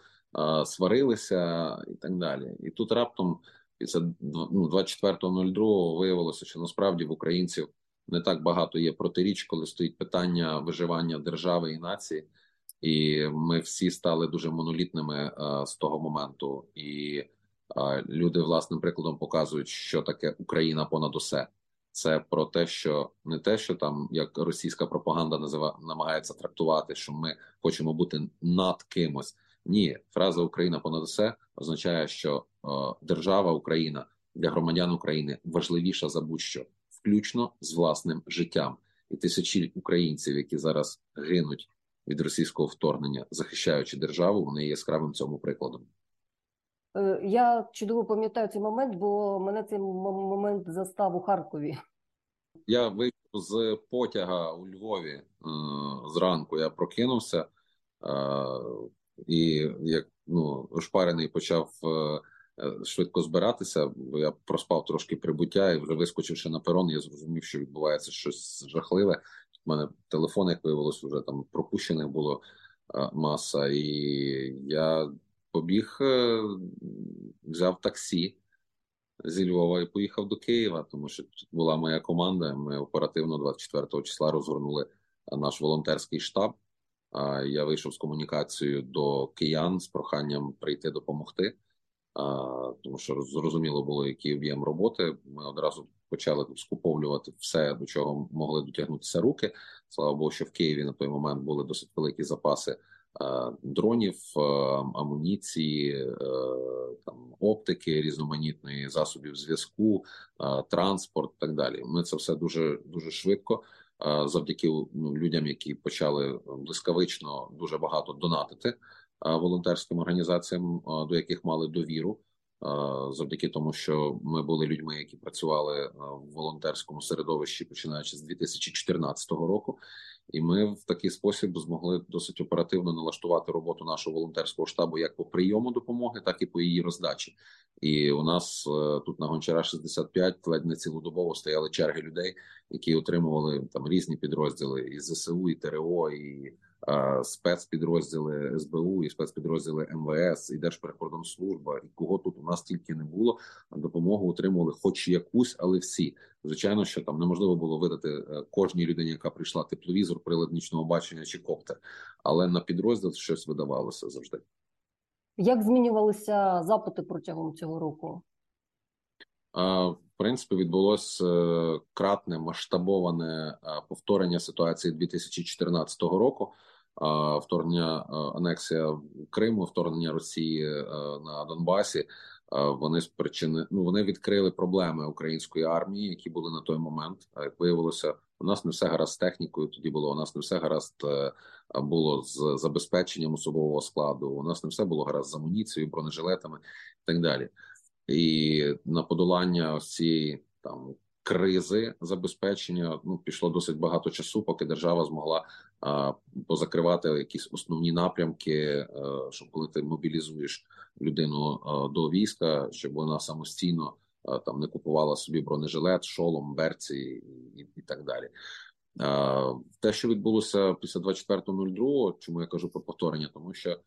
сварилися і так далі. І тут раптом після ну, 24.02 виявилося, що насправді в українців не так багато є протиріч, коли стоїть питання виживання держави і нації, і ми всі стали дуже монолітними а, з того моменту, і а, люди власним прикладом показують, що таке Україна понад усе. Це про те, що не те, що там як російська пропаганда назива намагається трактувати, що ми хочемо бути над кимось. Ні, фраза Україна понад усе означає, що е, держава Україна для громадян України важливіша за будь-що включно з власним життям, і тисячі українців, які зараз гинуть від російського вторгнення, захищаючи державу, вони є яскравим цьому прикладом. Е, я чудово пам'ятаю цей момент, бо мене цей момент застав у Харкові. Я вийшов з потяга у Львові е, зранку. Я прокинувся е, і як ну ошпарений почав швидко збиратися, бо я проспав трошки прибуття і вже вискочивши на перон, я зрозумів, що відбувається щось жахливе. У мене телефон, як виявилось, вже там пропущених було е, маса, і я побіг, е, взяв таксі зі Львова і поїхав до Києва, тому що тут була моя команда. Ми оперативно 24 числа розгорнули наш волонтерський штаб. Я вийшов з комунікацією до киян з проханням прийти допомогти тому що зрозуміло було, який об'єм роботи. Ми одразу почали скуповлювати все, до чого могли дотягнутися руки. Слава Богу, що в Києві на той момент були досить великі запаси дронів, амуніції, там оптики різноманітної засобів зв'язку, транспорт і так далі. Ми це все дуже дуже швидко. Завдяки ну, людям, які почали блискавично дуже багато донатити волонтерським організаціям, до яких мали довіру, завдяки тому, що ми були людьми, які працювали в волонтерському середовищі, починаючи з 2014 року, і ми в такий спосіб змогли досить оперативно налаштувати роботу нашого волонтерського штабу як по прийому допомоги, так і по її роздачі. І у нас е, тут на гончара 65 ледь не цілодобово стояли черги людей, які отримували там різні підрозділи і ЗСУ, і ТРО, і спецпідрозділи СБУ і спецпідрозділи МВС і Держприкордонслужба, і кого тут у нас тільки не було, допомогу отримували, хоч якусь, але всі. Звичайно, що там неможливо було видати е, кожній людині, яка прийшла тепловізор, прилад нічного бачення чи коптер, але на підрозділ щось видавалося завжди. Як змінювалися запити протягом цього року? В принципі, відбулося е, кратне масштабоване е, повторення ситуації 2014 року вторгнення анексія Криму, вторгнення Росії на Донбасі. Вони спричини ну вони відкрили проблеми української армії, які були на той момент. Як виявилося, У нас не все гаразд з технікою. Тоді було у нас не все гаразд було з забезпеченням особового складу. У нас не все було гаразд з амуніцією, бронежилетами і так далі. І на подолання цієї там кризи забезпечення ну пішло досить багато часу, поки держава змогла а, позакривати якісь основні напрямки, а, щоб коли ти мобілізуєш людину а, до війська, щоб вона самостійно а, там не купувала собі бронежилет, шолом, берці і, і, і так далі. А, те, що відбулося після 24.02, чому я кажу про повторення, тому що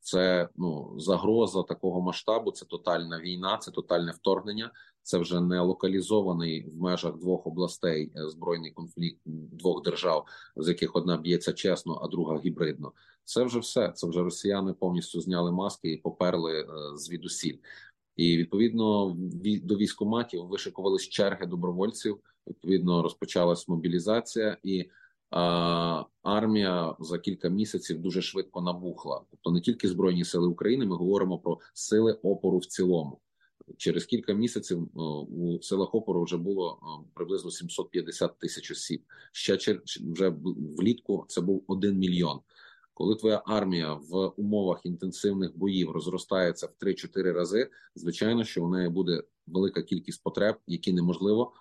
це ну загроза такого масштабу. Це тотальна війна, це тотальне вторгнення. Це вже не локалізований в межах двох областей е, збройний конфлікт двох держав, з яких одна б'ється чесно, а друга гібридно. Це вже все. Це вже росіяни повністю зняли маски і поперли е, звідусіль. І відповідно до військоматів вишикувались черги добровольців. Відповідно, розпочалась мобілізація і армія за кілька місяців дуже швидко набухла. Тобто не тільки збройні сили України, ми говоримо про сили опору в цілому. Через кілька місяців у силах опору вже було приблизно 750 тисяч осіб. Ще вже влітку це був 1 мільйон. Коли твоя армія в умовах інтенсивних боїв розростається в 3-4 рази, звичайно, що у неї буде велика кількість потреб, які неможливо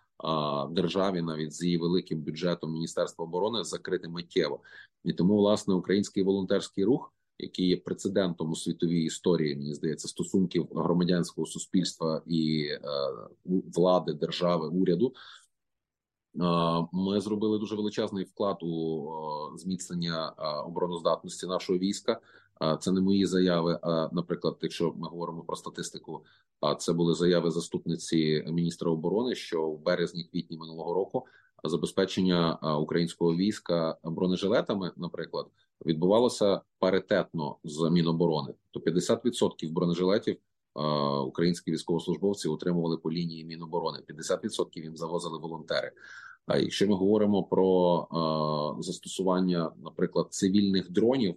державі, навіть з її великим бюджетом Міністерства оборони, закрити миттєво. І тому власне український волонтерський рух, який є прецедентом у світовій історії, мені здається, стосунків громадянського суспільства і е, влади, держави, уряду. Ми зробили дуже величезний вклад у зміцнення обороноздатності нашого війська. Це не мої заяви. А, наприклад, якщо ми говоримо про статистику, а це були заяви заступниці міністра оборони, що в березні-квітні минулого року забезпечення українського війська бронежилетами, наприклад, відбувалося паритетно з міноборони. То 50% бронежилетів українські військовослужбовці отримували по лінії міноборони. 50% їм завозили волонтери. А якщо ми говоримо про застосування, наприклад, цивільних дронів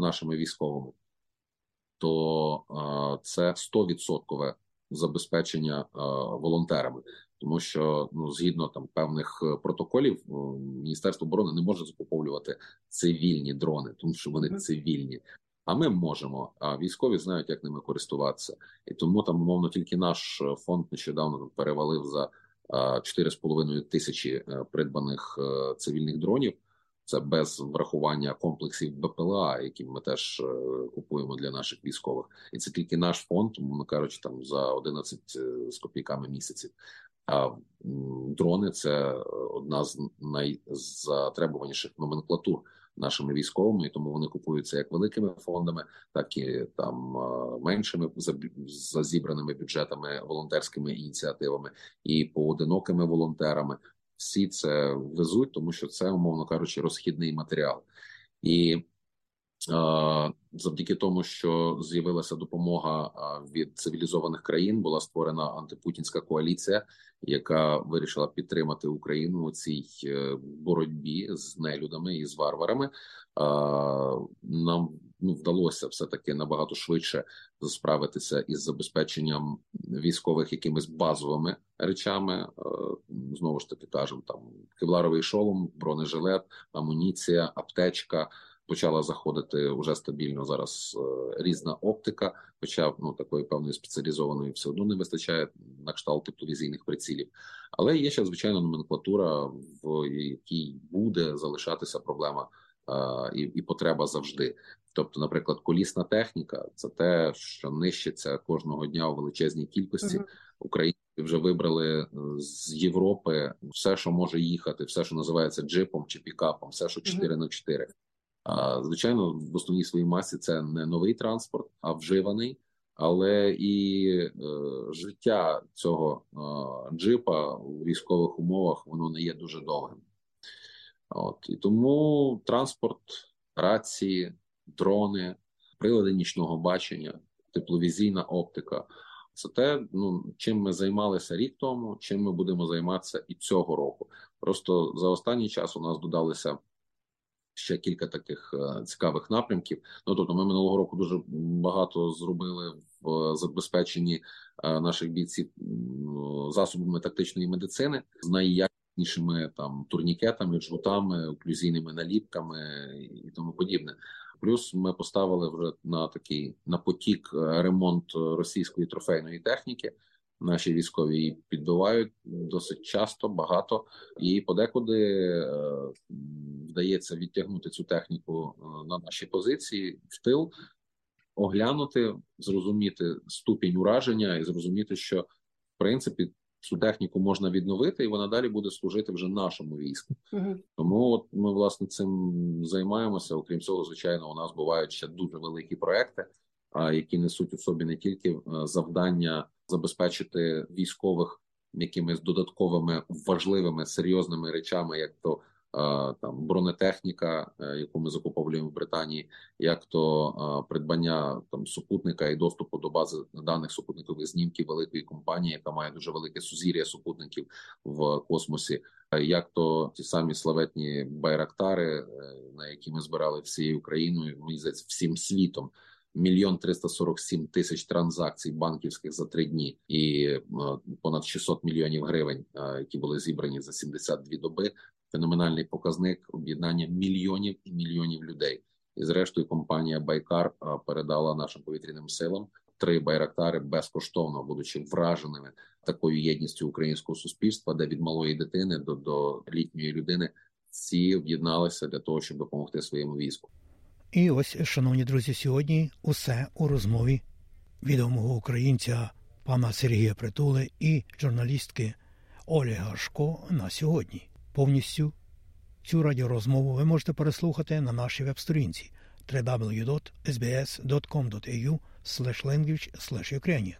нашими військовими, то це 100% забезпечення волонтерами, тому що ну згідно там певних е, протоколів, міністерство оборони не може закуповувати цивільні дрони, тому що вони цивільні. А ми можемо. А військові знають, як ними користуватися, і тому там умовно тільки наш е, фонд нещодавно перевалив за 4,5 тисячі е, придбаних цивільних дронів. Це без врахування комплексів БПЛА, які ми теж е, купуємо для наших військових, і це тільки наш фонд, ми кажучи, там за 11 е, з копійками місяців. А дрони це одна з найзатребуваніших номенклатур нашими військовими, і тому вони купуються як великими фондами, так і там е, меншими за зібраними бюджетами, волонтерськими ініціативами і поодинокими волонтерами всі це везуть, тому що це, умовно кажучи, розхідний матеріал. І завдяки тому, що з'явилася допомога від цивілізованих країн, була створена антипутінська коаліція, яка вирішила підтримати Україну у цій е, боротьбі з нелюдами і з варварами. Нам ну вдалося все таки набагато швидше справитися із забезпеченням військових якимись базовими речами. Е, знову ж таки кажемо, там кевларовий шолом, бронежилет, амуніція, аптечка. Почала заходити вже стабільно зараз е, різна оптика, хоча ну такої певної спеціалізованої все одно не вистачає на кшталт тепловізійних прицілів. Але є ще звичайно номенклатура, в якій буде залишатися проблема і, і потреба завжди. Тобто, наприклад, колісна техніка це те, що нищиться кожного дня у величезній кількості. Uh -huh. Українці вже вибрали е, з Європи все, що може їхати, все, що називається джипом чи пікапом, все, що 4 на 4 А звичайно, в основній своїй масі це не новий транспорт, а вживаний. Але і е, життя цього е, джипа у військових умовах воно не є дуже довгим. От і тому транспорт, рації, дрони, прилади нічного бачення, тепловізійна оптика. Це те, ну чим ми займалися рік тому, чим ми будемо займатися і цього року. Просто за останній час у нас додалися ще кілька таких е, цікавих напрямків. Ну тобто, ми минулого року дуже багато зробили в забезпеченні е, наших бійців засобами тактичної медицини з найякіснішими найрізнішими там турнікетами, жгутами, оклюзійними наліпками і тому подібне. Плюс ми поставили вже на такий на потік ремонт російської трофейної техніки. Наші військові її підбивають досить часто, багато і подекуди е, вдається відтягнути цю техніку е, на наші позиції в тил, оглянути, зрозуміти ступінь ураження і зрозуміти, що в принципі цю техніку можна відновити, і вона далі буде служити вже нашому війську. Угу. Тому от ми власне цим займаємося. Окрім цього, звичайно, у нас бувають ще дуже великі проекти, які несуть у собі не тільки е, завдання забезпечити військових якимись додатковими важливими серйозними речами, як то там бронетехніка, е, яку ми закуповуємо в Британії, як то придбання там супутника і доступу до бази даних супутникових знімків великої компанії, яка має дуже велике сузір'я супутників в космосі, як то ті самі славетні байрактари, е, на які ми збирали всією Україною, мені здається, всім світом. Мільйон триста сорок сім тисяч транзакцій банківських за три дні, і понад 600 мільйонів гривень, які були зібрані за 72 доби феноменальний показник об'єднання мільйонів і мільйонів людей. І, зрештою, компанія Байкар передала нашим повітряним силам три байрактари безкоштовно, будучи враженими такою єдністю українського суспільства, де від малої дитини до, до літньої людини всі об'єдналися для того, щоб допомогти своєму війську. І ось, шановні друзі, сьогодні усе у розмові відомого українця пана Сергія Притули і журналістки Олі Гашко на сьогодні. Повністю цю радіорозмову ви можете переслухати на нашій веб-сторінці www.sbs.com.au language.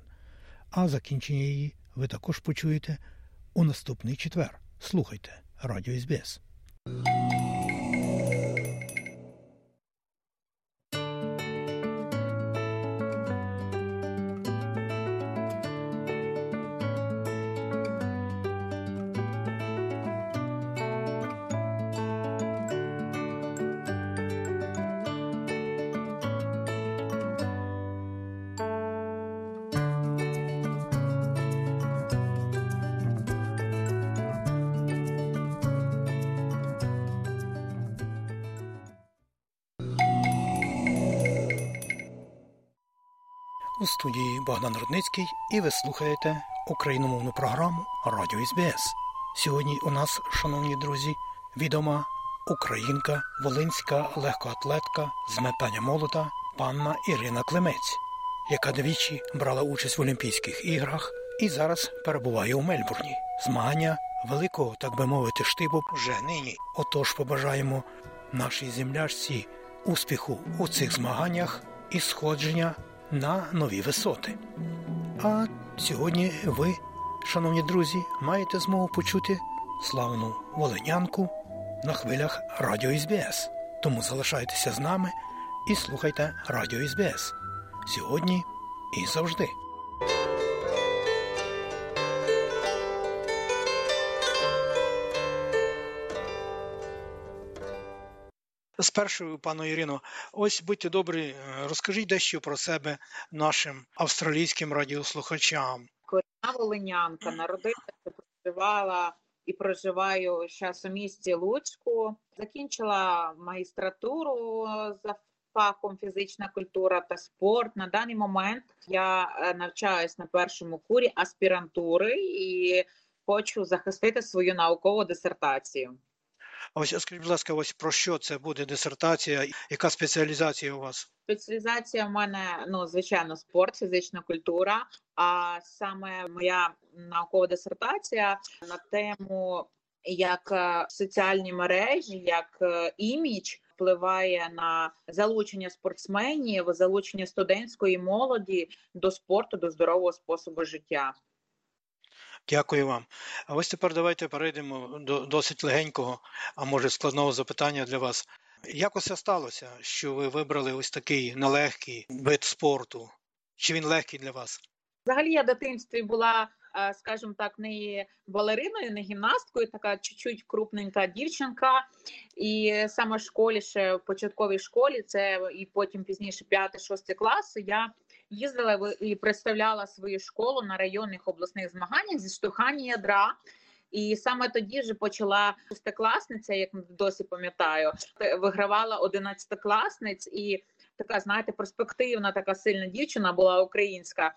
А закінчення її ви також почуєте у наступний четвер. Слухайте Радіо СБС. У студії Богдан Рудницький і ви слухаєте україномовну програму Радіо СБС. Сьогодні у нас, шановні друзі, відома українка, волинська легкоатлетка з метання молота панна Ірина Клемець, яка двічі брала участь в Олімпійських іграх і зараз перебуває у Мельбурні. Змагання великого, так би мовити, штибу вже нині. Отож побажаємо нашій землячці успіху у цих змаганнях і сходження на нові висоти. А сьогодні ви, шановні друзі, маєте змогу почути славну волинянку на хвилях Радіо СБС. Тому залишайтеся з нами і слухайте Радіо СБС сьогодні і завжди. Спершу, пану Ірино, ось будьте добрі, е, розкажіть дещо про себе нашим австралійським радіослухачам. Корінна Волинянка народилася, проживала і проживаю зараз у місті Луцьку. Закінчила магістратуру за фахом фізична культура та спорт. На даний момент я е, навчаюсь на першому курі аспірантури і хочу захистити свою наукову дисертацію. Ось скажіть, будь ласка, ось про що це буде дисертація? Яка спеціалізація у вас? Спеціалізація в мене ну звичайно спорт, фізична культура. А саме моя наукова дисертація на тему як е, соціальні мережі, як е, імідж впливає на залучення спортсменів, залучення студентської молоді до спорту, до здорового способу життя. Дякую вам. А ось тепер давайте перейдемо до досить легенького, а може складного запитання для вас. Як усе сталося, що ви вибрали ось такий нелегкий вид спорту? Чи він легкий для вас? Взагалі я в дитинстві була, е, скажімо так, не балериною, не гімнасткою, така чуть-чуть крупненька дівчинка. І саме в школі, ще в початковій школі, це і потім пізніше 5-6 класи, я їздила і представляла свою школу на районних обласних змаганнях зі штовхання ядра. І саме тоді вже почала шестикласниця, як досі пам'ятаю, вигравала одинадцятикласниць і така, знаєте, перспективна, така сильна дівчина була українська.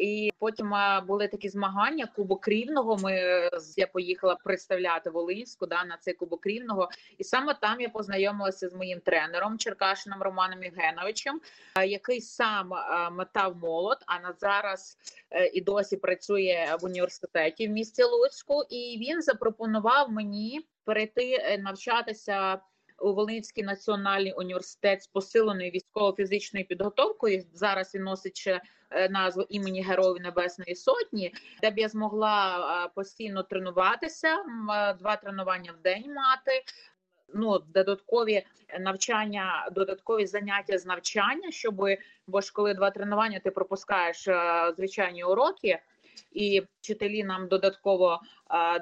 І потім були такі змагання Кубок Рівного. Ми я поїхала представляти Волинську да на цей Кубок Рівного, і саме там я познайомилася з моїм тренером Черкашином Романом Євгеновичем, який сам метав молот. А на зараз е, і досі працює в університеті в місті Луцьку. І він запропонував мені перейти е, навчатися у Волинський національний університет з посиленою військово-фізичною підготовкою. Зараз він носить е, назву імені Героїв Небесної Сотні, де б я змогла е, постійно тренуватися, е, два тренування в день мати. Ну, додаткові навчання, додаткові заняття з навчання, щоб бо ж коли два тренування ти пропускаєш звичайні уроки і вчителі нам додатково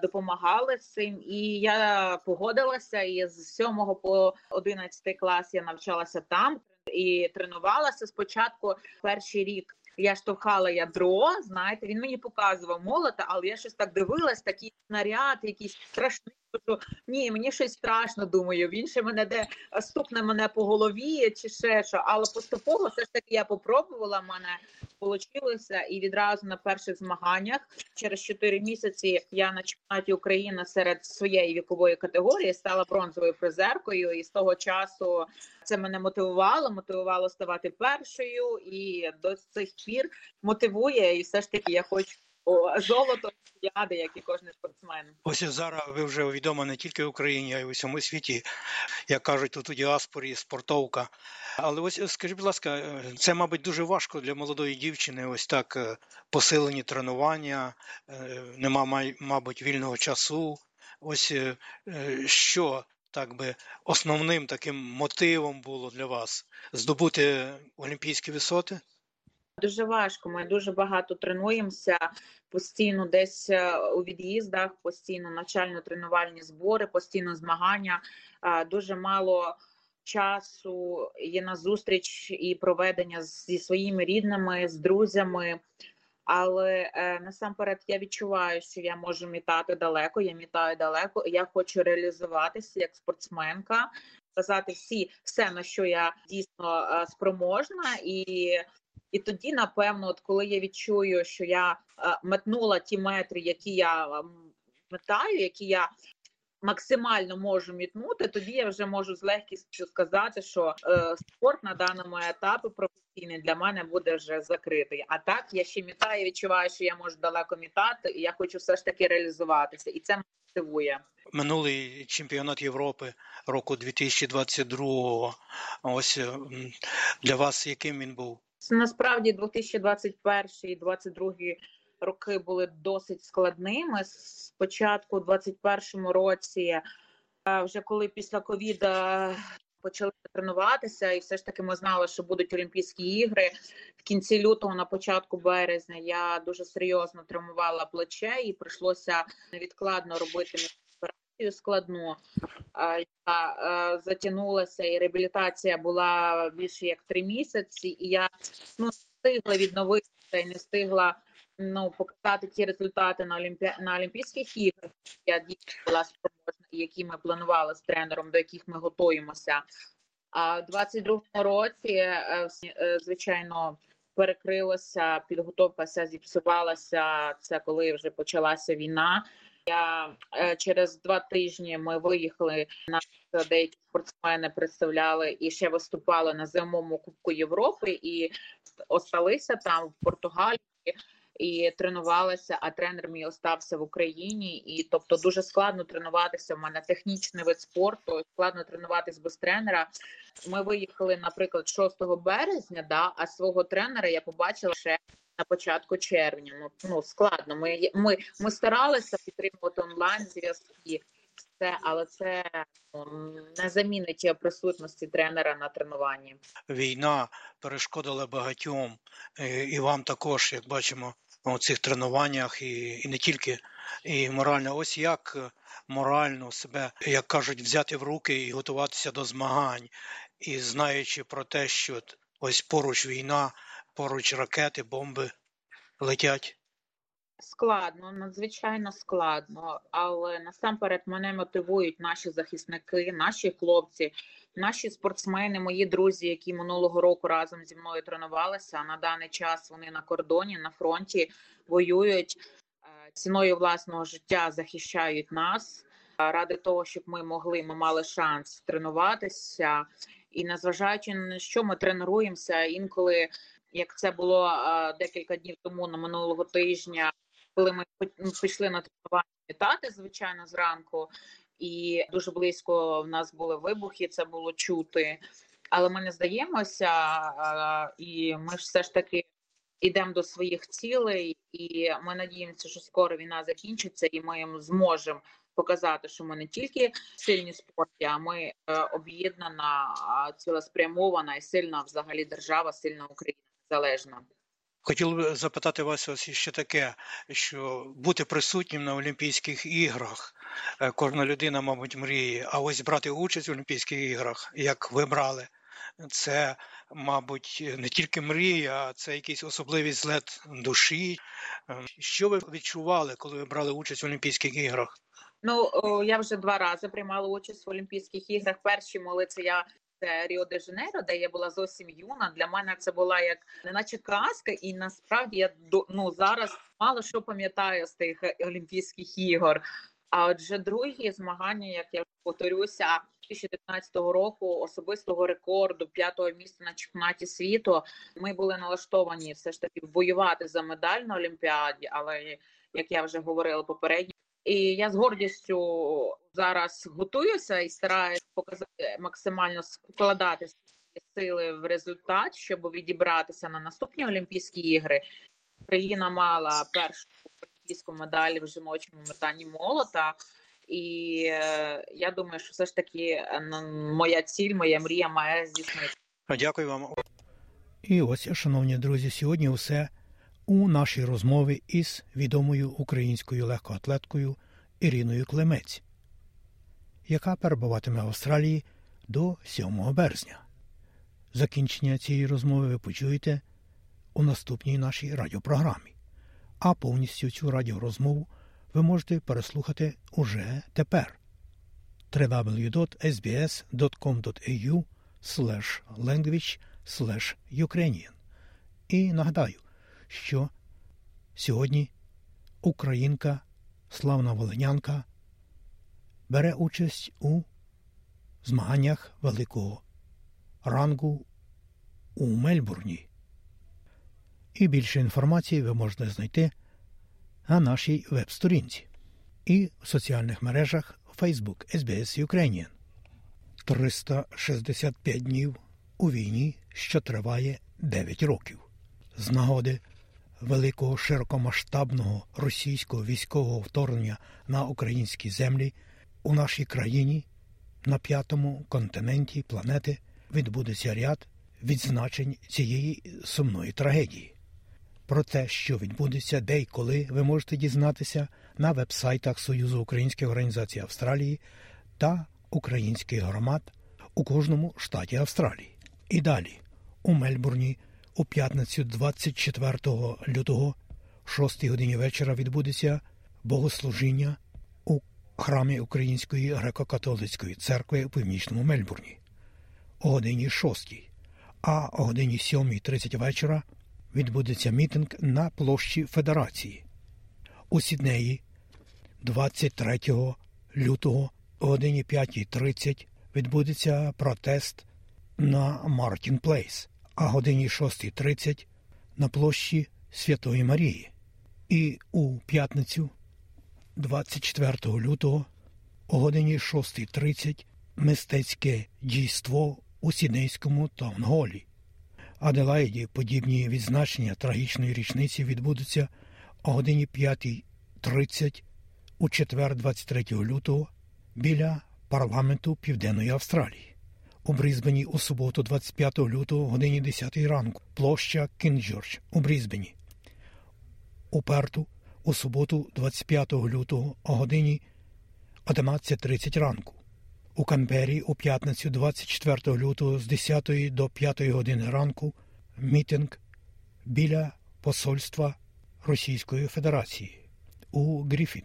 допомагали з цим. І я погодилася. І з 7 по 11 клас я навчалася там і тренувалася спочатку перший рік. Я штовхала ядро, знаєте, він мені показував молота, але я щось так дивилась, такий снаряд, якийсь страшний. Що ні, мені щось страшно думаю. Він ще мене де стукне мене по голові чи ще що. Але поступово все ж таки я попробувала мене Получилося і відразу на перших змаганнях через 4 місяці я на чемпіонаті України серед своєї вікової категорії стала бронзовою призеркою, і з того часу це мене мотивувало, мотивувало ставати першою, і до цих пір мотивує. І все ж таки я хочу золото олімпіади, як і кожен спортсмен. Ось зараз ви вже відома не тільки в Україні, а й у всьому світі, як кажуть, тут у діаспорі спортовка. Але ось скажіть, будь ласка, це, мабуть, дуже важко для молодої дівчини. Ось так е, посилені тренування, е, нема, мабуть, вільного часу. Ось е, що так би основним таким мотивом було для вас здобути олімпійські висоти? Дуже важко. Ми дуже багато тренуємося постійно, десь е, у від'їздах, постійно навчально-тренувальні збори, постійно змагання. Дуже мало часу є на зустріч і проведення зі своїми рідними, з друзями. Але е, насамперед я відчуваю, що я можу мітати далеко. Я мітаю далеко. Я хочу реалізуватися як спортсменка, сказати всі все на що я дійсно е, спроможна, і і тоді, напевно, от коли я відчую, що я е, метнула ті метри, які я метаю, які я максимально можу мітнути, тоді я вже можу з легкістю сказати, що е, спорт на даному етапі професійний для мене буде вже закритий. А так я ще мітаю, відчуваю, що я можу далеко мітати, і я хочу все ж таки реалізуватися, і це мотивує. Минулий чемпіонат Європи року 2022, Ось для вас яким він був? Насправді 2021 і 2022 роки були досить складними. Спочатку, у 2021 році, вже коли після ковіда почали тренуватися, і все ж таки ми знали, що будуть Олімпійські ігри в кінці лютого, на початку березня, я дуже серйозно травмувала плече і прийшлося невідкладно робити операцію складну, яка затягнулася, і реабілітація була більше як три місяці, і я ну, встигла відновитися не встигла ну, показати ті результати на Олімпі... на Олімпійських іграх. Я дійсно була спроможна, які ми планували з тренером, до яких ми готуємося. А в 22-му році, е, е, звичайно, перекрилася підготовка, зіпсувалася. Це коли вже почалася війна. Я е, через два тижні ми виїхали на деякі спортсмени представляли і ще виступали на зимовому кубку Європи і осталися там в Португалії. І тренувалася, а тренер мій остався в Україні, і тобто дуже складно тренуватися. У мене технічний вид спорту, складно тренуватись без тренера. Ми виїхали, наприклад, 6 березня, да, а свого тренера я побачила ще на початку червня. Ну ну складно. Ми ми, ми старалися підтримувати онлайн зв'язки, все, але це ну, не замінить присутності тренера на тренуванні. Війна перешкодила багатьом е, і вам також, як бачимо, у цих тренуваннях, і і не тільки і морально. Ось як морально себе, як кажуть, взяти в руки і готуватися до змагань, і знаючи про те, що ось поруч війна поруч ракети, бомби летять. Складно, надзвичайно складно, але насамперед мене мотивують наші захисники, наші хлопці, наші спортсмени, мої друзі, які минулого року разом зі мною тренувалися. На даний час вони на кордоні, на фронті воюють ціною власного життя, захищають нас ради того, щоб ми могли, ми мали шанс тренуватися. І незважаючи на що ми тренуємося, інколи як це було декілька днів тому на минулого тижня коли ми пішли на тренування літати, звичайно, зранку, і дуже близько в нас були вибухи, це було чути. Але ми не здаємося, і ми ж все ж таки йдемо до своїх цілей, і ми надіємося, що скоро війна закінчиться, і ми зможемо показати, що ми не тільки сильні спорті, а ми е, об'єднана, цілеспрямована і сильна взагалі держава, сильна Україна залежна. Хотів би запитати вас ось ще таке, що бути присутнім на Олімпійських іграх, е, кожна людина, мабуть, мріє, а ось брати участь в Олімпійських іграх, як ви брали, це, мабуть, не тільки мрія, а це якийсь особливий злет душі. Е, що ви відчували, коли ви брали участь в Олімпійських іграх? Ну я вже два рази приймала участь в Олімпійських іграх. Перші моли це я це Ріо де Жанейро, де я була зовсім юна. Для мене це була як неначе казка, і насправді я ну, зараз мало що пам'ятаю з тих Олімпійських ігор. А отже, другі змагання, як я повторюся, 2019 року особистого рекорду п'ятого місця на чемпіонаті світу. Ми були налаштовані все ж таки воювати за медаль на Олімпіаді, але як я вже говорила попередньо, і я з гордістю зараз готуюся і стараюся показати максимально складати сили в результат, щоб відібратися на наступні Олімпійські ігри. Україна мала першу олімпійську медаль в жіночому метанні молота. І е, я думаю, що все ж таки е, моя ціль, моя мрія має здійснити. Дякую вам. І ось, шановні друзі, сьогодні все у нашій розмові із відомою українською легкоатлеткою Іриною Клемець, яка перебуватиме в Австралії до 7 березня. Закінчення цієї розмови ви почуєте у наступній нашій радіопрограмі, а повністю цю радіорозмову ви можете переслухати уже тепер www.sbs.com.au language Ukrainian. І нагадаю, що сьогодні українка, славна волинянка, бере участь у змаганнях великого рангу у Мельбурні. І більше інформації ви можете знайти на нашій веб-сторінці і в соціальних мережах Facebook SBS Ukrainian. 365 днів у війні, що триває 9 років. З нагоди великого широкомасштабного російського військового вторгнення на українські землі у нашій країні на п'ятому континенті планети відбудеться ряд відзначень цієї сумної трагедії. Про те, що відбудеться, де й коли ви можете дізнатися на вебсайтах Союзу Українських організацій Австралії та українських громад у кожному штаті Австралії. І далі у Мельбурні у п'ятницю 24 лютого, 6 годині вечора, відбудеться богослужіння у храмі Української греко-католицької церкви у північному Мельбурні о годині 6, а о годині 7.30 вечора відбудеться мітинг на площі Федерації. У Сіднеї 23 лютого о годині 5.30 відбудеться протест на Мартін Плейс а годині 6.30 на площі Святої Марії. І у п'ятницю, 24 лютого, о годині 6.30 мистецьке дійство у Сіднейському таунголі. Аделаїді подібні відзначення трагічної річниці відбудуться о годині 5.30 у четвер, 23 лютого біля парламенту Південної Австралії у Брізбені у суботу, 25 лютого, годині 10 ранку, площа Кінджордж у Брізбені. У Перту у суботу, 25 лютого, о годині 11.30 ранку. У Канбері у п'ятницю 24 лютого з 10 до 5 години ранку мітинг біля посольства Російської Федерації у Гріфіт.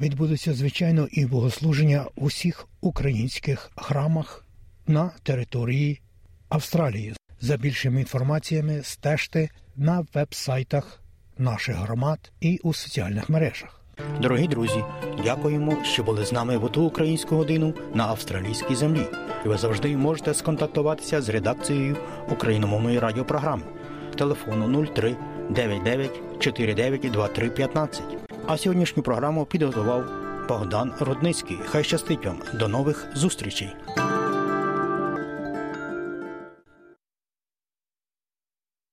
Відбудеться, звичайно, і богослуження в усіх українських храмах на території Австралії. За більшими інформаціями стежте на веб-сайтах наших громад і у соціальних мережах. Дорогі друзі, дякуємо, що були з нами в ту українську годину на австралійській землі. Ви завжди можете сконтактуватися з редакцією україномовної радіопрограми телефону 03 99 49 23 15. А сьогоднішню програму підготував Богдан Рудницький. Хай щастить вам. До нових зустрічей!